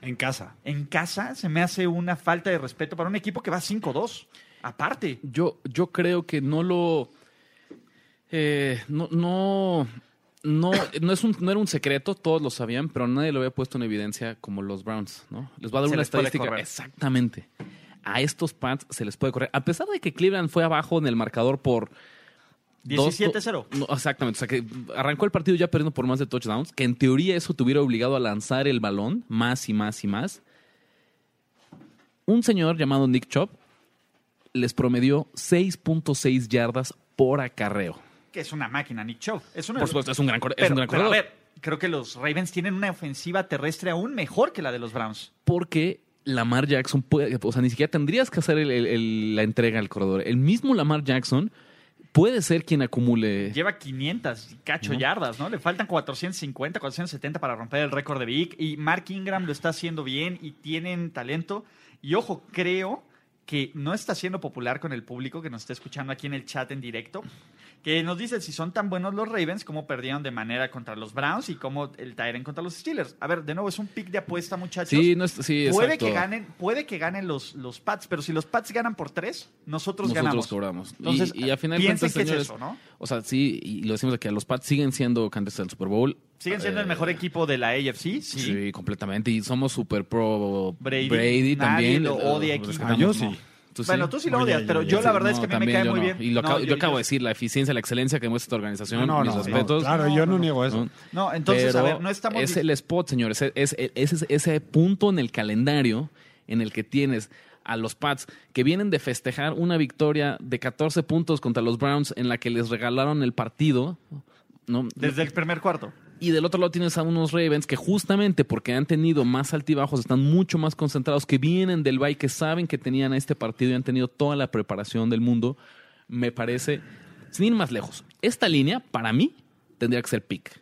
En casa. En casa se me hace una falta de respeto para un equipo que va 5-2. Aparte. Yo, yo creo que no lo. eh, no, no, no, no, es un, no era un secreto, todos lo sabían, pero nadie lo había puesto en evidencia como los Browns, ¿no? Les va a dar Se una estadística. Exactamente. A estos Pats se les puede correr. A pesar de que Cleveland fue abajo en el marcador por. dos- 17-0. No, exactamente. O sea, que arrancó el partido ya perdiendo por más de touchdowns, que en teoría eso te hubiera obligado a lanzar el balón más y más y más. Un señor llamado Nick Chop les promedió 6.6 yardas por acarreo. Que es una máquina, Nick Chubb. Es Por supuesto, es un gran, es pero, un gran pero, a ver, creo que los Ravens tienen una ofensiva terrestre aún mejor que la de los Browns. Porque Lamar Jackson puede, o sea, ni siquiera tendrías que hacer el- el- el- la entrega al corredor. El mismo Lamar Jackson puede ser quien acumule. Lleva 500 y cacho yardas, ¿no? Le faltan 450, 470 para romper el récord de Vic. Y Mark Ingram lo está haciendo bien y tienen talento. Y ojo, creo que no está siendo popular con el público que nos está escuchando aquí en el chat en directo. Que nos dice si son tan buenos los Ravens, cómo perdieron de manera contra los Browns y cómo el Tyren contra los Steelers. A ver, de nuevo, es un pick de apuesta, muchachos. Sí, no es- sí, puede exacto. que ganen, puede que ganen los, los Pats, pero si los Pats ganan por tres, nosotros, Nosotros ganamos. cobramos. Entonces, y, y a final de piensen cuentas, que es eso, ¿no? o sea, sí, y lo decimos aquí, los Pats siguen siendo candidatos al Super Bowl. Siguen siendo el Eh, mejor equipo de la AFC, sí. Sí, completamente. Y somos super pro Brady. Brady, Nadie también. lo Eh, odia aquí. respetamos, Ah, yo ¿no? Sí. Bueno, tú sí lo odias, pero yo- yo la verdad es que a mí me cae muy no. bien. Y lo, acabo, yo- yo acabo yo- de decir, la eficiencia, la excelencia que muestra esta organización, No, no, mis no, respetos. Claro, yo no niego eso. ¿no? Entonces, Pero a ver, no estamos... Es el spot, señores. Es, es- es- es ese punto en el calendario en el que tienes a los Pats que vienen de festejar una victoria de 14 puntos contra los Browns en la que les regalaron el partido. ¿no? Desde el primer cuarto. Y del otro lado tienes a unos Ravens que justamente porque han tenido más altibajos, están mucho más concentrados, que vienen del bye, que saben que tenían a este partido y han tenido toda la preparación del mundo. Me parece, sin ir más lejos, esta línea para mí tendría que ser pick.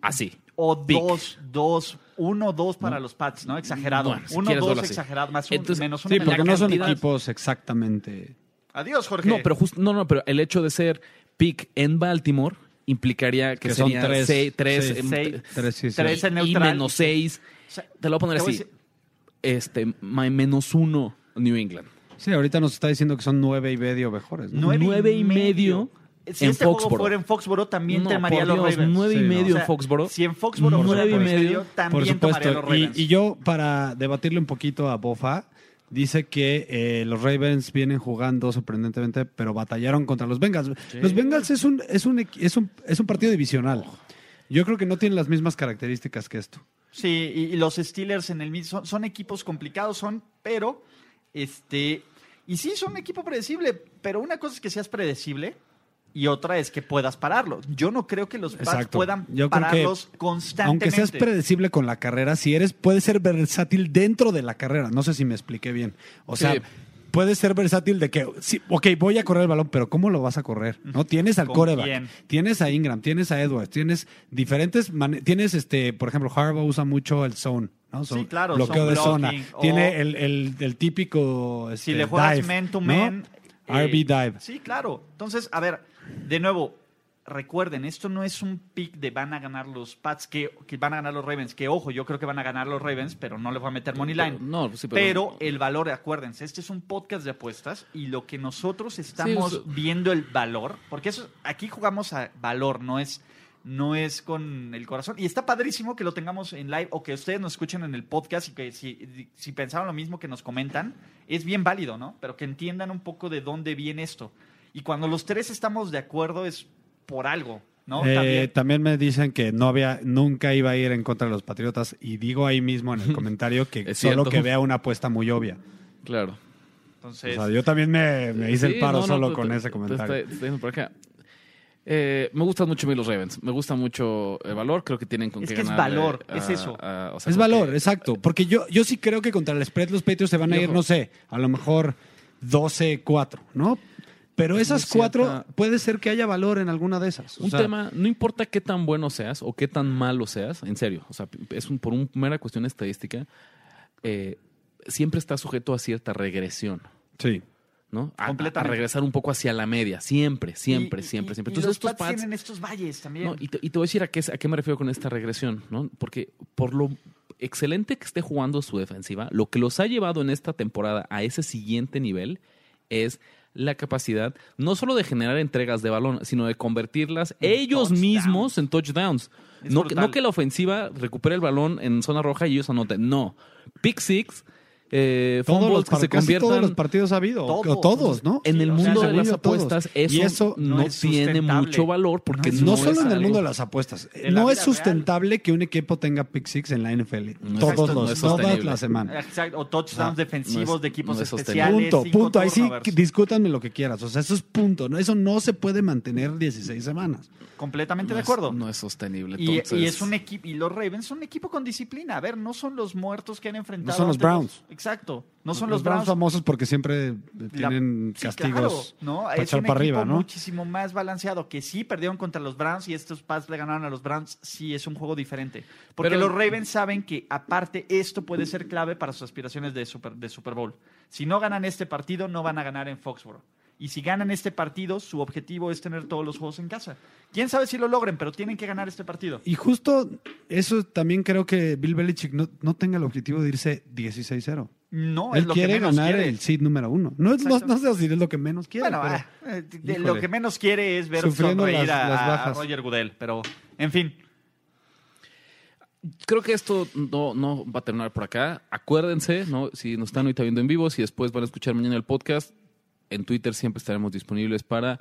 Así. O Pick. dos, dos, uno, dos para los Pats, ¿no? Exagerado. Bueno, si uno, quieres dos, exagerado. Más un, Entonces, menos Sí, uno. porque la no son equipos exactamente. Adiós, Jorge. No, pero justo, no, no, pero el hecho de ser pick en Baltimore implicaría que, Que son tres, seis- em, Seis. Tres, sí, sí. Tres en y menos seis. O sea, Te lo voy a poner te voy a así. decir- Este, menos uno New England. Sí, ahorita nos está diciendo que son nueve y medio mejores. ¿no? Nueve, Nueve y medio Si en este juego Foxboro. fuera en Foxboro, también No, tomaría por los Ravens. nueve y Sí, no. medio O sea, en Foxboro. Si en Foxboro fuera Nueve y por medio. Por también tomaría supuesto. los Y, Ravens. y yo, para debatirle un poquito a Bofa, dice que eh, los Ravens vienen jugando sorprendentemente, pero batallaron contra los Bengals. Los Bengals es un, es, un, es, un, es un partido divisional. Yo creo que no tienen las mismas características que esto. Sí, y, y los Steelers en el son, son equipos complicados, son, pero este y sí son un equipo predecible, pero una cosa es que seas predecible y otra es que puedas pararlo. Yo no creo que los Pats puedan Yo creo que, pararlos constantemente. Aunque seas predecible con la carrera, si eres, puedes ser versátil dentro de la carrera. No sé si me expliqué bien. O Sí. sea, puedes ser versátil de que, sí, ok, voy a correr el balón, pero ¿cómo lo vas a correr? ¿No? Tienes al ¿Con coreback, quién? tienes a Ingram, tienes a Edwards, tienes diferentes, mane- tienes este, por ejemplo, Harbaugh usa mucho el zone. ¿no? Sí, claro, Bloqueo de zona. Tiene el, el- el típico si este, le juegas dive, man to ¿no? man, eh, RB dive. Sí, claro. Entonces, a ver, de nuevo, recuerden, esto no es un pick de van a ganar los Pats, que, que van a ganar los Ravens, que ojo, yo creo que van a ganar los Ravens, pero no les voy a meter money line. No, sí, pero, el valor, acuérdense, este es un podcast de apuestas y lo que nosotros estamos Sí, eso- viendo el valor, porque eso aquí jugamos a valor, no es no es con el corazón. Y está padrísimo que lo tengamos en live o que ustedes nos escuchen en el podcast y que si, si pensaron lo mismo que nos comentan, es bien válido, ¿no? Pero que entiendan un poco de dónde viene esto. Y cuando los tres estamos de acuerdo es por algo, ¿no? Eh, También. también me dicen que no había, nunca iba a ir en contra de los Patriotas y digo ahí mismo en el comentario que solo cierto. que vea una apuesta muy obvia. Claro. Entonces, O sea, yo también me, me hice Sí, el paro no, no, solo te- con te- ese comentario. estoy- te estoy diciendo por acá. Eh, me gustan mucho a mí los Ravens. Me gusta mucho el valor. Creo que tienen con Es qué que es valor, a- es eso. a- o sea, Es valor, que- exacto. Porque yo, yo sí creo que contra el spread los Patriots se van a ir, ojo. no sé, a lo mejor 12-4, ¿no? Pero esas cuatro puede ser que haya valor en alguna de esas. O Un sea, tema, no importa qué tan bueno seas o qué tan malo seas, en serio, o sea, es un, por una mera cuestión estadística, eh, siempre está sujeto a cierta regresión, Sí. ¿no? A, a regresar un poco hacia la media, siempre, siempre, Y- siempre, y- siempre. Y, Entonces los estos pads, tienen estos valles también. no, y, te, y te voy a decir a qué, a qué me refiero con esta regresión, ¿no? Porque por lo excelente que esté jugando su defensiva, lo que los ha llevado en esta temporada a ese siguiente nivel es la capacidad no solo de generar entregas de balón, sino de convertirlas ellos touchdowns. mismos en touchdowns. No que, no que la ofensiva recupere el balón en zona roja y ellos anoten. No. Pick six, eh, Todos los, que se casi todos los conviertan partidos ha habido. o- Todos. todos, ¿no? en el o sea, mundo de las apuestas. Y Eso, no, no es tiene mucho valor porque No es solo en el mundo de las apuestas. La No es sustentable que un equipo tenga pick six en la NFL. Todos los, es todas las semanas. Exacto, o touchdowns Ah, defensivos no es- de equipos no es especiales. Punto, punto. Ahí sí, discútanme lo que quieras. O sea, eso es punto. ¿no? Eso no se puede mantener 16 semanas. Completamente no de es- acuerdo. no es sostenible. Y, es un equipo y los Ravens son un equipo con disciplina. A ver, no son los muertos que han enfrentado. No son los Browns. Exacto. No son los, Browns. famosos porque siempre La- tienen sí, castigos claro, ¿no? para Es echar un para equipo arriba, ¿no? muchísimo más balanceado. Que sí perdieron contra los Browns y estos Pats le ganaron a los Browns. Sí, es un juego diferente. Porque Pero- los Ravens saben que, aparte, esto puede ser clave para sus aspiraciones de Super, de Super Bowl. Si no ganan este partido, no van a ganar en Foxborough. Y si ganan este partido, su objetivo es tener todos los juegos en casa. Quién sabe si lo logren, pero tienen que ganar este partido. Y justo eso también creo que Bill Belichick no, no tenga el objetivo de irse 16-0. No, es Él lo que quiere menos ganar quiere. el seed número uno. No, es- no, no sé si es lo que menos quiere. Bueno, pero- ah, eh, de- lo que menos quiere es ver Sufriendo sonreír las- a, las a bajas. Roger Goodell. Pero, en fin, Creo que esto no, no va a terminar por acá. Acuérdense, ¿no? Si nos están ahorita viendo en vivo, si después van a escuchar mañana el podcast, en Twitter siempre estaremos disponibles para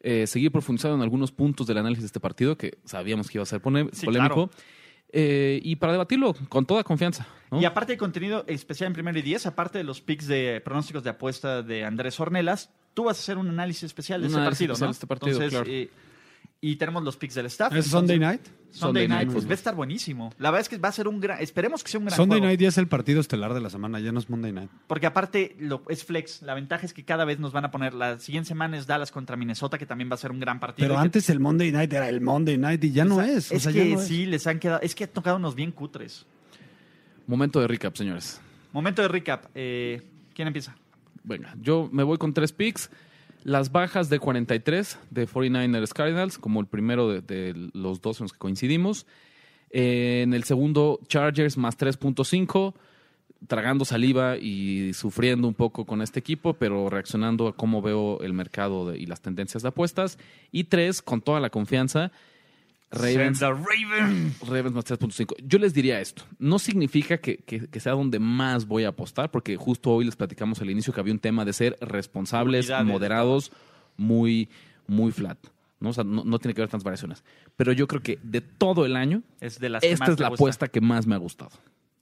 eh, seguir profundizando en algunos puntos del análisis de este partido que sabíamos que iba a ser Sí, polémico. claro. Eh, y para debatirlo con toda confianza. ¿no? Y aparte de contenido especial en primero y diez, aparte de los picks de pronósticos de apuesta de Andrés Ornelas, tú vas a hacer un análisis especial de Un este análisis partido, especial ¿no? de este partido, Entonces, claro. eh, y tenemos los picks del staff. ¿Es Sunday Night? Sunday, Sunday Night, Night pues va a estar buenísimo. La verdad es que va a ser un gran, esperemos que sea un gran Sunday juego. Night ya es el partido estelar de la semana, ya no es Monday Night. Porque aparte lo, es flex. La ventaja es que cada vez nos van a poner. La siguiente semana es Dallas contra Minnesota, que también va a ser un gran partido. Pero que- antes el Monday Night era el Monday Night y ya no es. o Es sea, ya que es. sí, les han quedado. Es que ha tocado unos bien cutres. Momento de recap, señores. Momento de recap. Eh, ¿Quién empieza? Venga, yo me voy con tres picks. Las bajas de 43 de 49ers Cardinals, como el primero de, los dos en los que coincidimos. Eh, en el segundo, Chargers más 3.5, tragando saliva y sufriendo un poco con este equipo, pero reaccionando a cómo veo el mercado y las tendencias de apuestas. Y tres, con toda la confianza, Ravens Raven. Ravens más 3.5. Yo les diría esto. No significa que, que- que sea donde más voy a apostar, porque justo hoy les platicamos al inicio que había un tema de ser responsables, Unidades. moderados, muy, muy flat. ¿no? O sea, no, no tiene que haber tantas variaciones. Pero yo creo que de todo el año, Es de las que esta es la apuesta que más me ha gustado.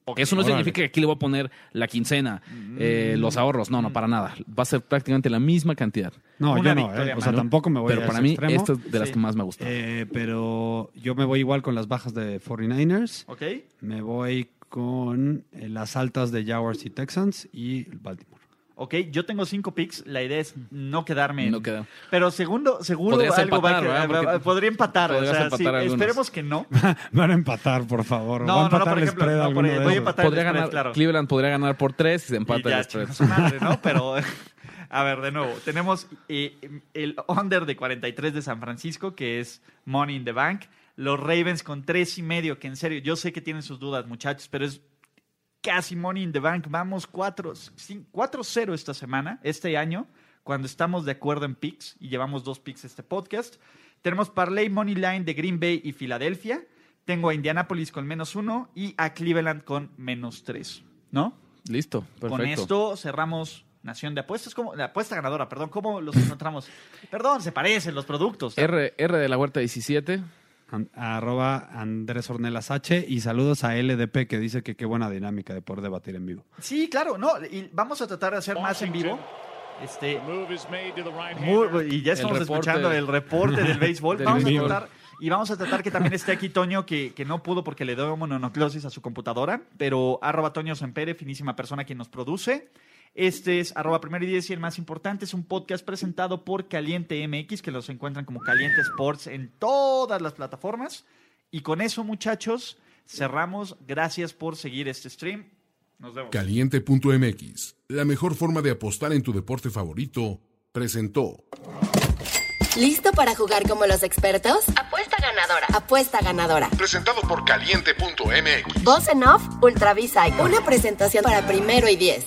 Ok. Eso no Órale. significa que aquí le voy a poner la quincena, eh, los ahorros. No, no, para nada. Va a ser prácticamente la misma cantidad. No, Una yo no, eh. O sea, tampoco me voy Pero a para ese mí, extremo. esta es de las Sí. que más me ha gustado. Eh, pero yo me voy igual con las bajas de 49ers. ¿Ok? Me voy con eh, las altas de Jaguars y Texans y el Baltimore. Ok, yo tengo cinco picks. La idea es no quedarme. en- No queda. Pero segundo, seguro Podrías algo va a empatar, quedar- podría empatar. o sea, empatar sí, esperemos que no. Van a empatar, por favor. No, Va a no, no, empatar por el ejemplo, no, por voy a empatar el Podría spread, ganar, claro. Cleveland podría ganar por tres y se Y empata ya, el spread. madre, ¿no? Pero, a ver, de nuevo, tenemos eh, el under de 43 de San Francisco, que es Money in the Bank. Los Ravens con tres y medio, que en serio, yo sé que tienen sus dudas, muchachos, pero es casi Money in the Bank. Vamos 4 cin- 4-0 esta semana, este año, cuando estamos de acuerdo en picks y llevamos dos picks este podcast. Tenemos Parlay Money Line de Green Bay y Filadelfia. Tengo a Indianapolis con menos uno y a Cleveland con menos tres, ¿no? Listo, perfecto. Con esto cerramos Nación de Apuestas. ¿Cómo? La apuesta ganadora, perdón. ¿Cómo los encontramos? perdón, se parecen los productos. R, R de la Huerta 17. Arroba Andrés Ornelas H y saludos a LDP que dice que qué buena dinámica de poder debatir en vivo. Sí, claro, no. Y vamos a tratar de hacer más en vivo. Este, muy- y ya El estamos reporte. escuchando el reporte del béisbol. Del vamos a tratar, y vamos a tratar que también esté aquí Toño, que, que no pudo porque le dio mononoclosis a su computadora, pero arroba Toño Sempere, finísima persona quien nos produce. Este es arroba primero y diez y el más importante es un podcast presentado por Caliente MX, que los encuentran como Caliente Sports en todas las plataformas. Y con eso, muchachos, cerramos. Gracias por seguir este stream. Nos vemos. Caliente.mx, la mejor forma de apostar en tu deporte favorito, presentó. ¿Listo para jugar como los expertos? Apuesta ganadora. Apuesta ganadora. Presentado por Caliente.mx. Voz en off, Ultravisa. Una presentación para primero y diez.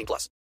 18 plus.